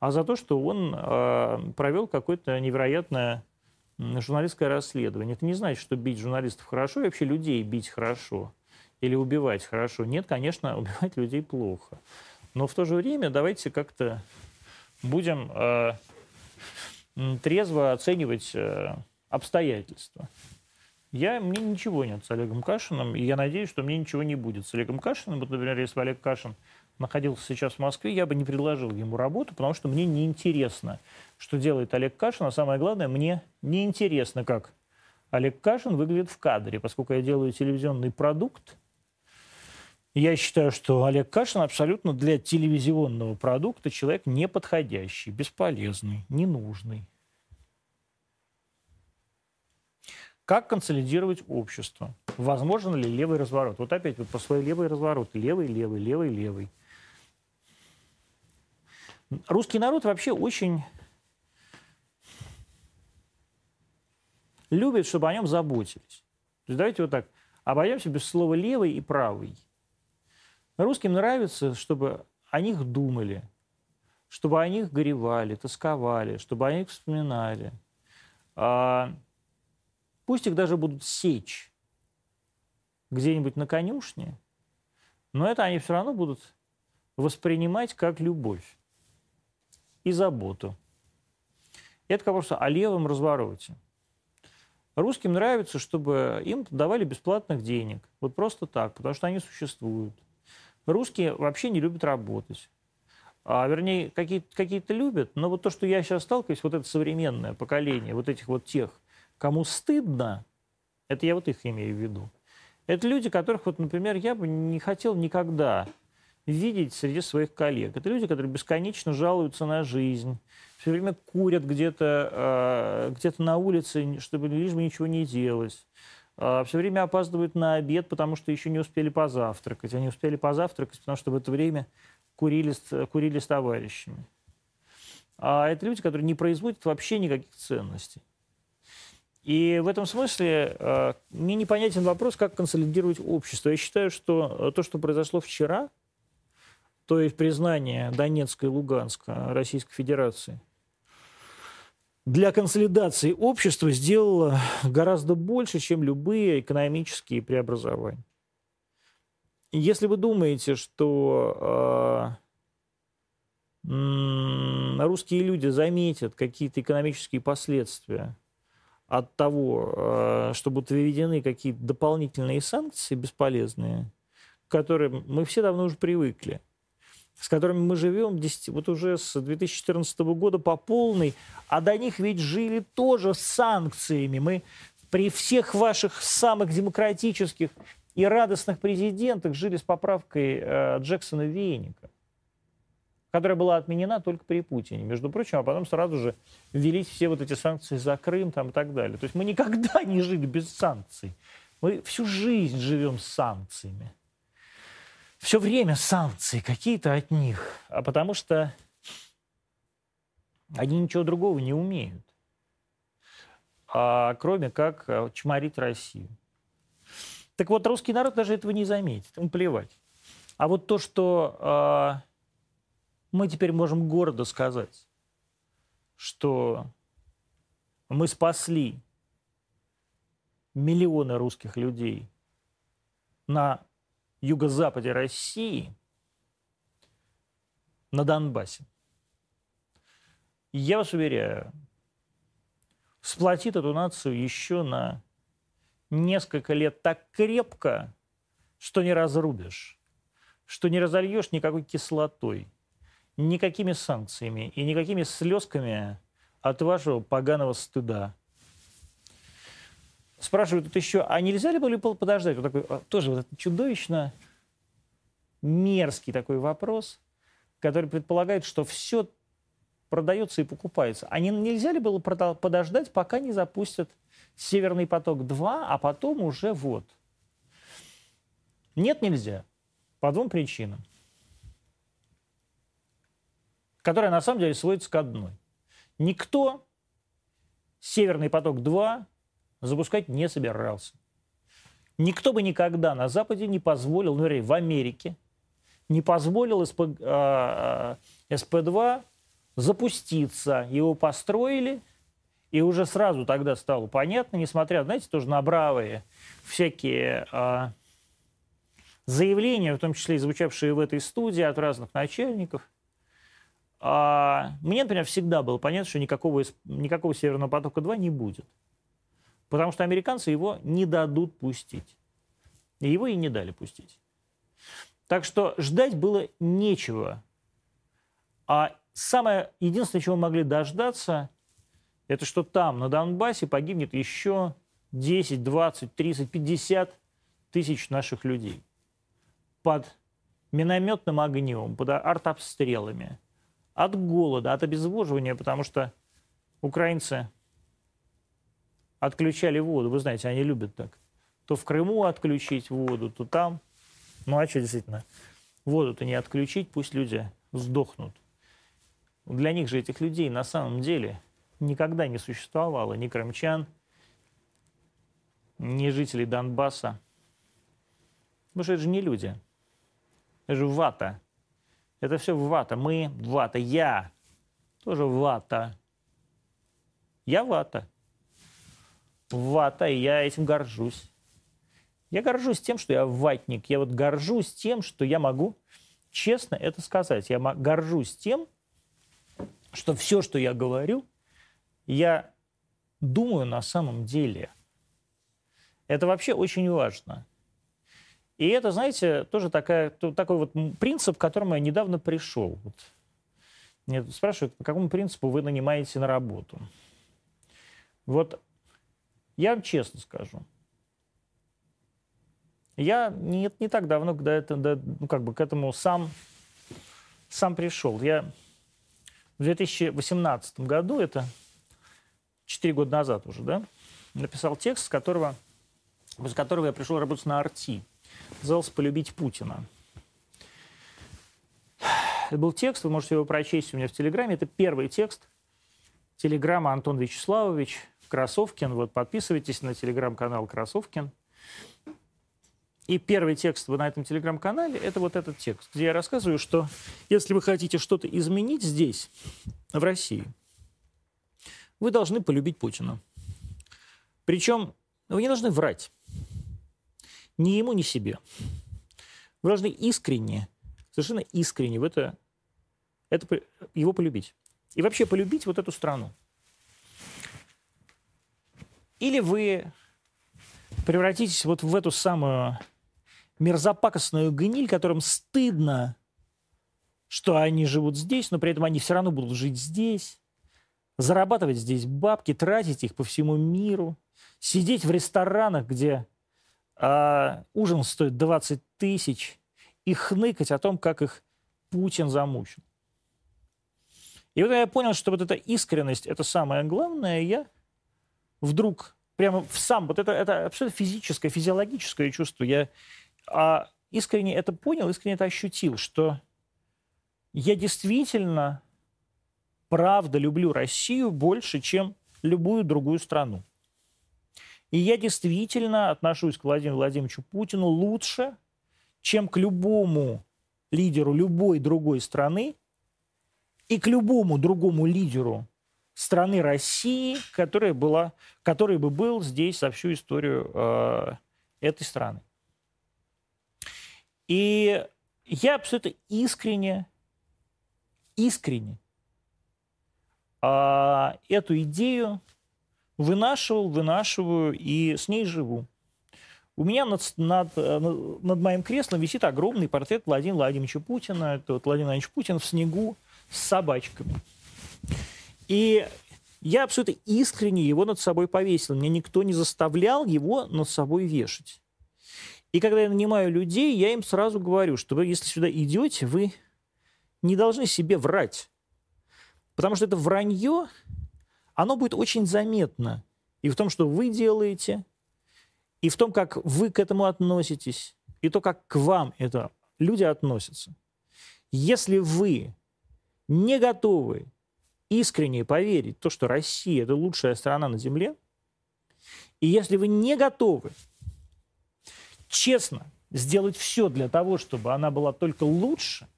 а за то, что он э, провел какое-то невероятное журналистское расследование. Это не значит, что бить журналистов хорошо и вообще людей бить хорошо или убивать хорошо. Нет, конечно, убивать людей плохо. Но в то же время давайте как-то будем э, трезво оценивать э, обстоятельства. Я, мне ничего нет с Олегом Кашиным, и я надеюсь, что мне ничего не будет с Олегом Кашиным. Вот, например, если бы Олег Кашин находился сейчас в Москве, я бы не предложил ему работу, потому что мне неинтересно, что делает Олег Кашин, а самое главное, мне неинтересно, как Олег Кашин выглядит в кадре, поскольку я делаю телевизионный продукт, я считаю, что Олег Кашин абсолютно для телевизионного продукта человек неподходящий, бесполезный, ненужный. Как консолидировать общество? Возможен ли левый разворот? Вот опять вот по своей левый разворот. Левый, левый, левый, левый. Русский народ вообще очень любит, чтобы о нем заботились. То есть давайте вот так. Обойдемся без слова левый и правый. Русским нравится, чтобы о них думали, чтобы о них горевали, тосковали, чтобы о них вспоминали. Пусть их даже будут сечь где-нибудь на конюшне, но это они все равно будут воспринимать как любовь и заботу. Это как просто о левом развороте. Русским нравится, чтобы им давали бесплатных денег. Вот просто так, потому что они существуют. Русские вообще не любят работать. а, вернее, какие-то какие любят, но вот то, что я сейчас сталкиваюсь, вот это современное поколение, вот этих вот тех, кому стыдно, это я вот их имею в виду. Это люди, которых, вот, например, я бы не хотел никогда видеть среди своих коллег. Это люди, которые бесконечно жалуются на жизнь, все время курят где-то э, где на улице, чтобы лишь бы ничего не делать. Э, все время опаздывают на обед, потому что еще не успели позавтракать. Они успели позавтракать, потому что в это время курили, курили с товарищами. А это люди, которые не производят вообще никаких ценностей. И в этом смысле э, мне непонятен вопрос, как консолидировать общество. Я считаю, что то, что произошло вчера, то есть признание Донецка и Луганска Российской Федерации, для консолидации общества сделало гораздо больше, чем любые экономические преобразования. Если вы думаете, что э, русские люди заметят какие-то экономические последствия от того, э, что будут введены какие-то дополнительные санкции бесполезные, к которым мы все давно уже привыкли – с которыми мы живем 10, вот уже с 2014 года по полной, а до них ведь жили тоже с санкциями. Мы при всех ваших самых демократических и радостных президентах жили с поправкой э, Джексона Вейника, которая была отменена только при Путине, между прочим, а потом сразу же ввелись все вот эти санкции за Крым там, и так далее. То есть мы никогда не жили без санкций. Мы всю жизнь живем с санкциями все время санкции какие-то от них, а потому что они ничего другого не умеют, а, кроме как а, чморить Россию. Так вот, русский народ даже этого не заметит, ему плевать. А вот то, что а, мы теперь можем гордо сказать, что мы спасли миллионы русских людей на юго-западе России, на Донбассе, я вас уверяю, сплотит эту нацию еще на несколько лет так крепко, что не разрубишь, что не разольешь никакой кислотой, никакими санкциями и никакими слезками от вашего поганого стыда. Спрашивают тут еще, а нельзя ли было подождать? Вот такой, а, тоже вот этот чудовищно мерзкий такой вопрос, который предполагает, что все продается и покупается. А не, нельзя ли было подождать, пока не запустят «Северный поток-2», а потом уже вот? Нет, нельзя. По двум причинам. Которая на самом деле сводится к одной. Никто «Северный поток-2» запускать не собирался. Никто бы никогда на Западе не позволил, ну, в Америке, не позволил СП, э, СП-2 запуститься. Его построили, и уже сразу тогда стало понятно, несмотря, знаете, тоже на бравые всякие э, заявления, в том числе и звучавшие в этой студии от разных начальников, а, мне, например, всегда было понятно, что никакого, никакого Северного потока-2 не будет. Потому что американцы его не дадут пустить. И его и не дали пустить. Так что ждать было нечего. А самое единственное, чего мы могли дождаться, это что там, на Донбассе, погибнет еще 10, 20, 30, 50 тысяч наших людей под минометным огнем, под артобстрелами, от голода, от обезвоживания, потому что украинцы отключали воду. Вы знаете, они любят так. То в Крыму отключить воду, то там. Ну а что действительно? Воду-то не отключить, пусть люди сдохнут. Для них же этих людей на самом деле никогда не существовало ни крымчан, ни жителей Донбасса. Потому что это же не люди. Это же вата. Это все вата. Мы вата. Я тоже вата. Я вата вата, и я этим горжусь. Я горжусь тем, что я ватник. Я вот горжусь тем, что я могу честно это сказать. Я горжусь тем, что все, что я говорю, я думаю на самом деле. Это вообще очень важно. И это, знаете, тоже такая, такой вот принцип, к которому я недавно пришел. Вот Мне спрашивают, по какому принципу вы нанимаете на работу. Вот я вам честно скажу. Я не, не так давно когда это, да, ну, как бы к этому сам, сам пришел. Я в 2018 году, это 4 года назад уже, да, написал текст, с которого, с которого я пришел работать на Арти. Назывался «Полюбить Путина». Это был текст, вы можете его прочесть у меня в Телеграме. Это первый текст Телеграма Антон Вячеславович Красовкин. Вот подписывайтесь на Телеграм-канал Красовкин. И первый текст на этом телеграм-канале – это вот этот текст, где я рассказываю, что если вы хотите что-то изменить здесь, в России, вы должны полюбить Путина. Причем вы не должны врать. Ни ему, ни себе. Вы должны искренне, совершенно искренне в это это его полюбить. И вообще полюбить вот эту страну. Или вы превратитесь вот в эту самую мерзопакостную гниль, которым стыдно, что они живут здесь, но при этом они все равно будут жить здесь, зарабатывать здесь бабки, тратить их по всему миру, сидеть в ресторанах, где а, ужин стоит 20 тысяч, и хныкать о том, как их Путин замучил. И вот я понял, что вот эта искренность, это самое главное, я вдруг прямо в сам, вот это, это абсолютно физическое, физиологическое чувство, я а, искренне это понял, искренне это ощутил, что я действительно, правда, люблю Россию больше, чем любую другую страну. И я действительно отношусь к Владимиру Владимировичу Путину лучше, чем к любому лидеру любой другой страны, и к любому другому лидеру страны России, которая была, который бы был здесь за всю историю э, этой страны. И я абсолютно искренне, искренне э, эту идею вынашивал, вынашиваю и с ней живу. У меня над, над, над моим креслом висит огромный портрет Владимира Владимировича Путина. Это вот Владимир Владимирович Путин в снегу с собачками. И я абсолютно искренне его над собой повесил. Мне никто не заставлял его над собой вешать. И когда я нанимаю людей, я им сразу говорю, что вы, если сюда идете, вы не должны себе врать. Потому что это вранье, оно будет очень заметно. И в том, что вы делаете, и в том, как вы к этому относитесь, и то, как к вам это люди относятся. Если вы не готовы искренне поверить в то, что Россия – это лучшая страна на Земле, и если вы не готовы честно сделать все для того, чтобы она была только лучше,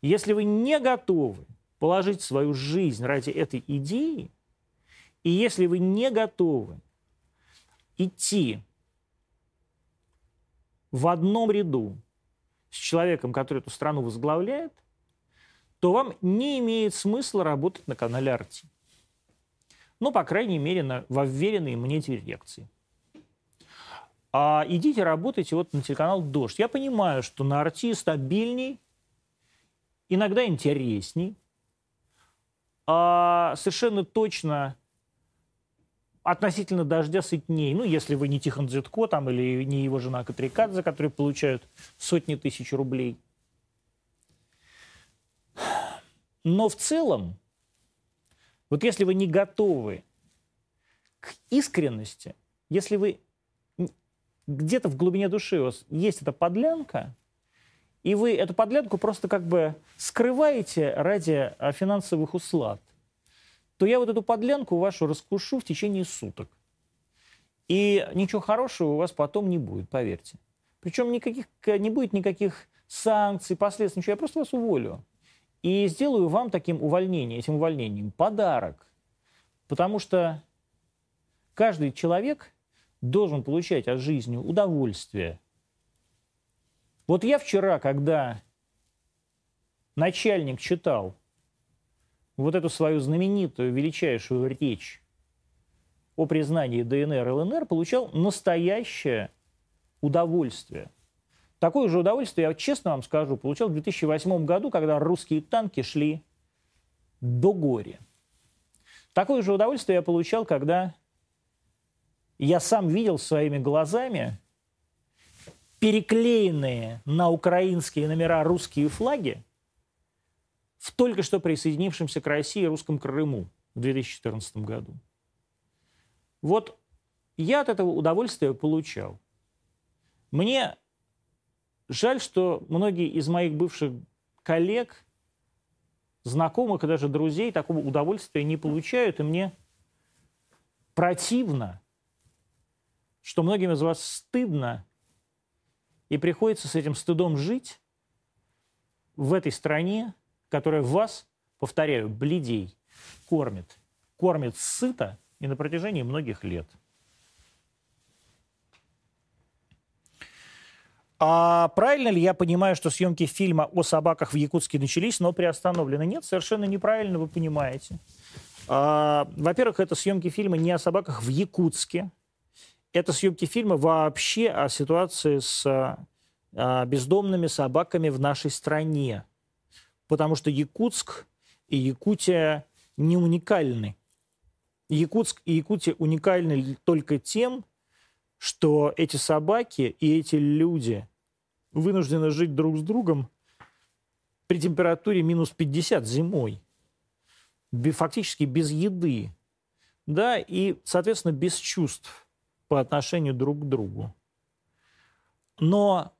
если вы не готовы положить свою жизнь ради этой идеи, и если вы не готовы идти в одном ряду с человеком, который эту страну возглавляет, то вам не имеет смысла работать на канале Арти. Ну, по крайней мере, на, во вверенной мне дирекции. А идите работайте вот на телеканал «Дождь». Я понимаю, что на Арти стабильней, иногда интересней, а совершенно точно относительно дождя сытней. Ну, если вы не Тихон Дзитко там, или не его жена Катрикадзе, которые получают сотни тысяч рублей – но в целом, вот если вы не готовы к искренности, если вы где-то в глубине души у вас есть эта подлянка, и вы эту подлянку просто как бы скрываете ради а, финансовых услад, то я вот эту подлянку вашу раскушу в течение суток. И ничего хорошего у вас потом не будет, поверьте. Причем никаких, не будет никаких санкций, последствий, ничего. Я просто вас уволю. И сделаю вам таким увольнением, этим увольнением подарок. Потому что каждый человек должен получать от жизни удовольствие. Вот я вчера, когда начальник читал вот эту свою знаменитую, величайшую речь о признании ДНР и ЛНР, получал настоящее удовольствие. Такое же удовольствие, я честно вам скажу, получал в 2008 году, когда русские танки шли до горя. Такое же удовольствие я получал, когда я сам видел своими глазами переклеенные на украинские номера русские флаги в только что присоединившемся к России русском Крыму в 2014 году. Вот я от этого удовольствия получал. Мне жаль, что многие из моих бывших коллег, знакомых и даже друзей такого удовольствия не получают, и мне противно, что многим из вас стыдно и приходится с этим стыдом жить в этой стране, которая вас, повторяю, бледей, кормит. Кормит сыто и на протяжении многих лет. А правильно ли я понимаю, что съемки фильма о собаках в Якутске начались, но приостановлены? Нет, совершенно неправильно вы понимаете. А, во-первых, это съемки фильма не о собаках в Якутске, это съемки фильма вообще о ситуации с а, бездомными собаками в нашей стране. Потому что Якутск и Якутия не уникальны. Якутск и Якутия уникальны только тем, что эти собаки и эти люди вынуждены жить друг с другом при температуре минус 50 зимой, фактически без еды, да, и, соответственно, без чувств по отношению друг к другу. Но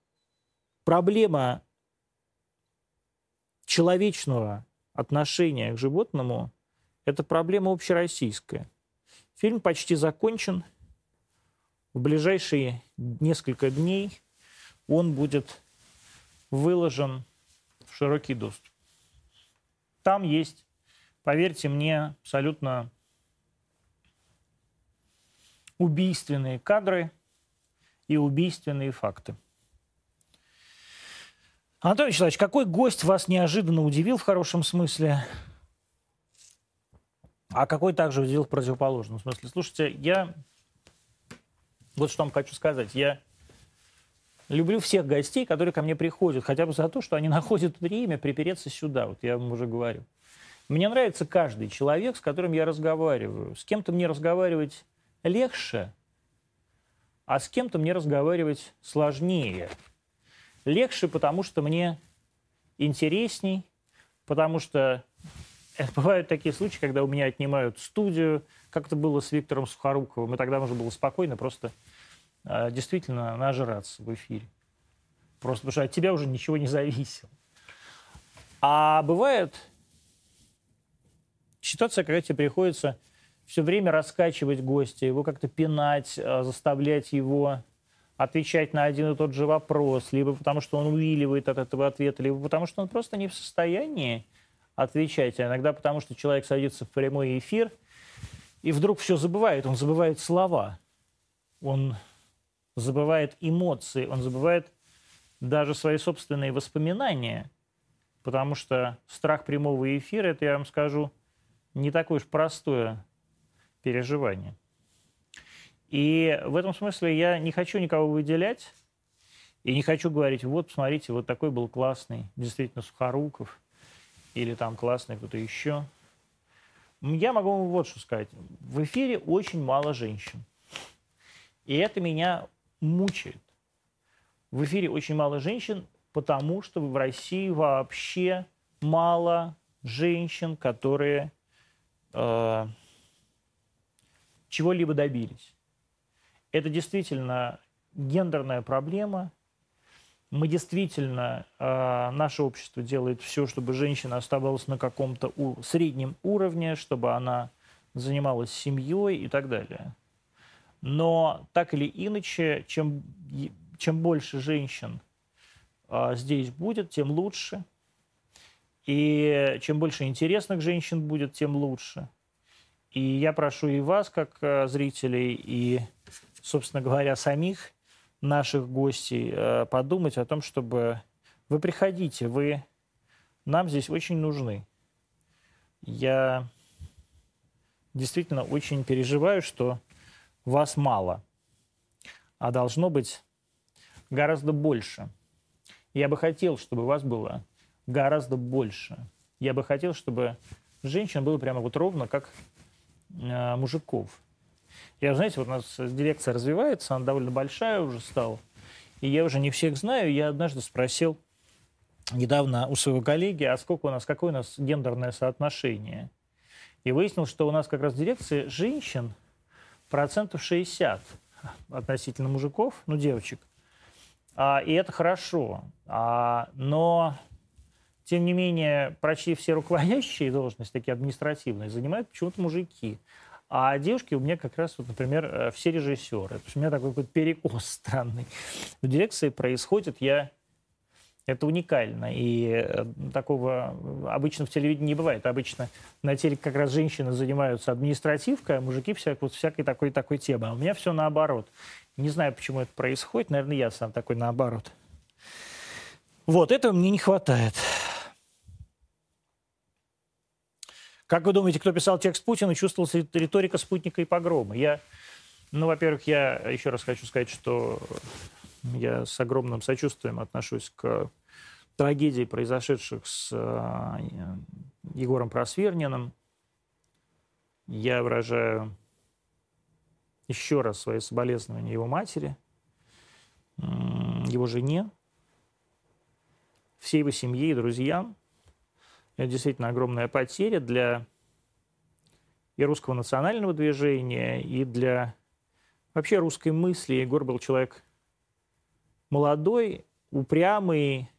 проблема человечного отношения к животному – это проблема общероссийская. Фильм почти закончен. В ближайшие несколько дней он будет выложен в широкий доступ. Там есть, поверьте мне, абсолютно убийственные кадры и убийственные факты. Анатолий Вячеславович, какой гость вас неожиданно удивил в хорошем смысле, а какой также удивил в противоположном смысле? Слушайте, я вот что вам хочу сказать. Я люблю всех гостей, которые ко мне приходят, хотя бы за то, что они находят время припереться сюда. Вот я вам уже говорю. Мне нравится каждый человек, с которым я разговариваю. С кем-то мне разговаривать легче, а с кем-то мне разговаривать сложнее. Легче, потому что мне интересней, потому что бывают такие случаи, когда у меня отнимают студию, как это было с Виктором Сухоруковым, и тогда можно было спокойно просто э, действительно нажраться в эфире. Просто потому что от тебя уже ничего не зависело. А бывает ситуация, когда тебе приходится все время раскачивать гостя, его как-то пинать, э, заставлять его отвечать на один и тот же вопрос, либо потому что он увиливает от этого ответа, либо потому что он просто не в состоянии отвечать, а иногда потому что человек садится в прямой эфир и вдруг все забывает, он забывает слова, он забывает эмоции, он забывает даже свои собственные воспоминания, потому что страх прямого эфира, это, я вам скажу, не такое уж простое переживания. И в этом смысле я не хочу никого выделять и не хочу говорить, вот, посмотрите, вот такой был классный, действительно, Сухоруков или там классный кто-то еще. Я могу вам вот что сказать. В эфире очень мало женщин. И это меня мучает. В эфире очень мало женщин, потому что в России вообще мало женщин, которые э, чего-либо добились. Это действительно гендерная проблема. Мы действительно, э, наше общество делает все, чтобы женщина оставалась на каком-то среднем уровне, чтобы она занималась семьей и так далее. Но так или иначе, чем, чем больше женщин э, здесь будет, тем лучше. И чем больше интересных женщин будет, тем лучше. И я прошу и вас, как э, зрителей, и, собственно говоря, самих наших гостей э, подумать о том, чтобы вы приходите, вы нам здесь очень нужны. Я действительно очень переживаю, что вас мало, а должно быть гораздо больше. Я бы хотел, чтобы вас было гораздо больше. Я бы хотел, чтобы женщин было прямо вот ровно как э, мужиков. Я, знаете, вот у нас дирекция развивается, она довольно большая уже стала. И я уже не всех знаю. Я однажды спросил недавно у своего коллеги, а сколько у нас, какое у нас гендерное соотношение. И выяснил, что у нас как раз в дирекции женщин процентов 60 относительно мужиков, ну, девочек. А, и это хорошо. А, но, тем не менее, почти все руководящие должности, такие административные, занимают почему-то мужики. А девушки у меня как раз, вот, например, э, все режиссеры. То есть у меня такой какой-то перекос странный. В дирекции происходит, я это уникально. И э, такого обычно в телевидении не бывает. Обычно на телеке как раз женщины занимаются административкой, а мужики всяк, вот всякой такой, такой темой. А у меня все наоборот. Не знаю, почему это происходит. Наверное, я сам такой наоборот. Вот, этого мне не хватает. Как вы думаете, кто писал текст Путина, чувствовалась риторика спутника и погрома? Я, ну, во-первых, я еще раз хочу сказать, что я с огромным сочувствием отношусь к трагедии, произошедших с э, Егором Просверниным. Я выражаю еще раз свои соболезнования его матери, его жене, всей его семье и друзьям. Это действительно огромная потеря для и русского национального движения, и для вообще русской мысли. Егор был человек молодой, упрямый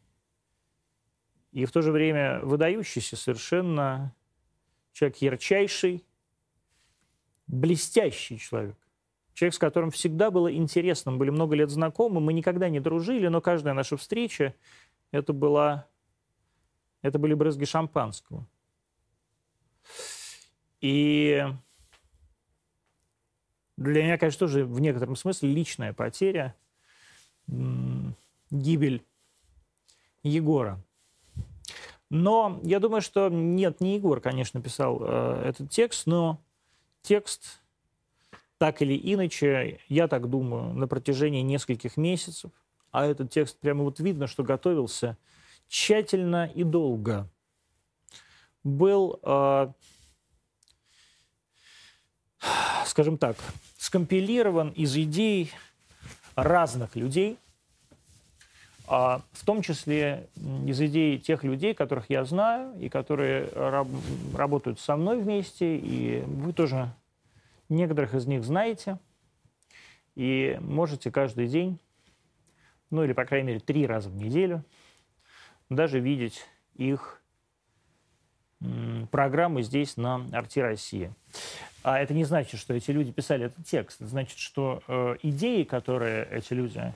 и в то же время выдающийся совершенно человек ярчайший, блестящий человек. Человек, с которым всегда было интересно. Мы были много лет знакомы, мы никогда не дружили, но каждая наша встреча это была это были брызги шампанского. И для меня, конечно, тоже в некотором смысле личная потеря – гибель Егора. Но я думаю, что нет, не Егор, конечно, писал э, этот текст, но текст так или иначе, я так думаю, на протяжении нескольких месяцев, а этот текст прямо вот видно, что готовился тщательно и долго, был, э, скажем так, скомпилирован из идей разных людей, а в том числе из идей тех людей, которых я знаю и которые раб работают со мной вместе, и вы тоже некоторых из них знаете, и можете каждый день, ну или, по крайней мере, три раза в неделю, даже видеть их программы здесь на Арти России. А это не значит, что эти люди писали этот текст. Это значит, что э, идеи, которые эти люди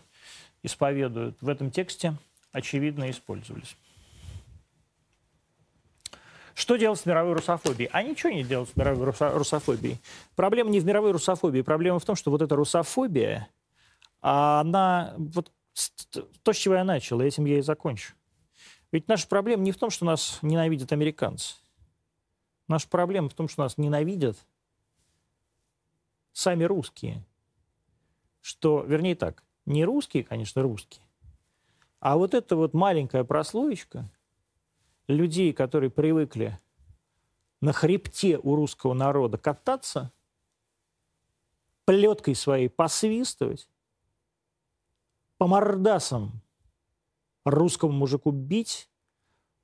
исповедуют в этом тексте, очевидно использовались. Что делать с мировой русофобией? А ничего не делать с мировой русофобией. Проблема не в мировой русофобии. Проблема в том, что вот эта русофобия, она... Вот то, с чего я начал, этим я и закончу. Ведь наша проблема не в том, что нас ненавидят американцы. Наша проблема в том, что нас ненавидят сами русские. Что, вернее так, не русские, конечно, русские, а вот эта вот маленькая прослоечка людей, которые привыкли на хребте у русского народа кататься, плеткой своей посвистывать, по мордасам русскому мужику бить,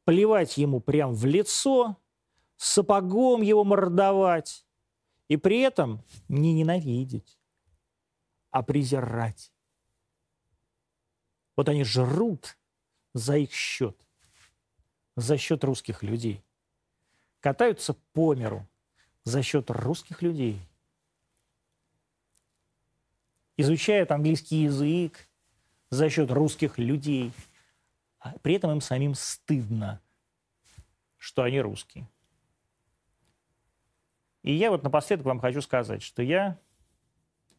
плевать ему прямо в лицо, сапогом его мордовать, и при этом не ненавидеть, а презирать. Вот они жрут за их счет, за счет русских людей. Катаются по миру за счет русских людей. Изучают английский язык за счет русских людей. А при этом им самим стыдно, что они русские. И я вот напоследок вам хочу сказать, что я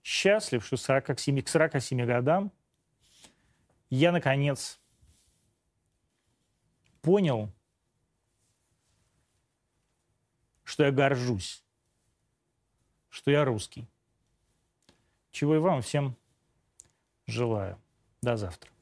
счастлив, что 47, к 47 годам я, наконец, понял, что я горжусь, что я русский. Чего и вам всем желаю. До завтра.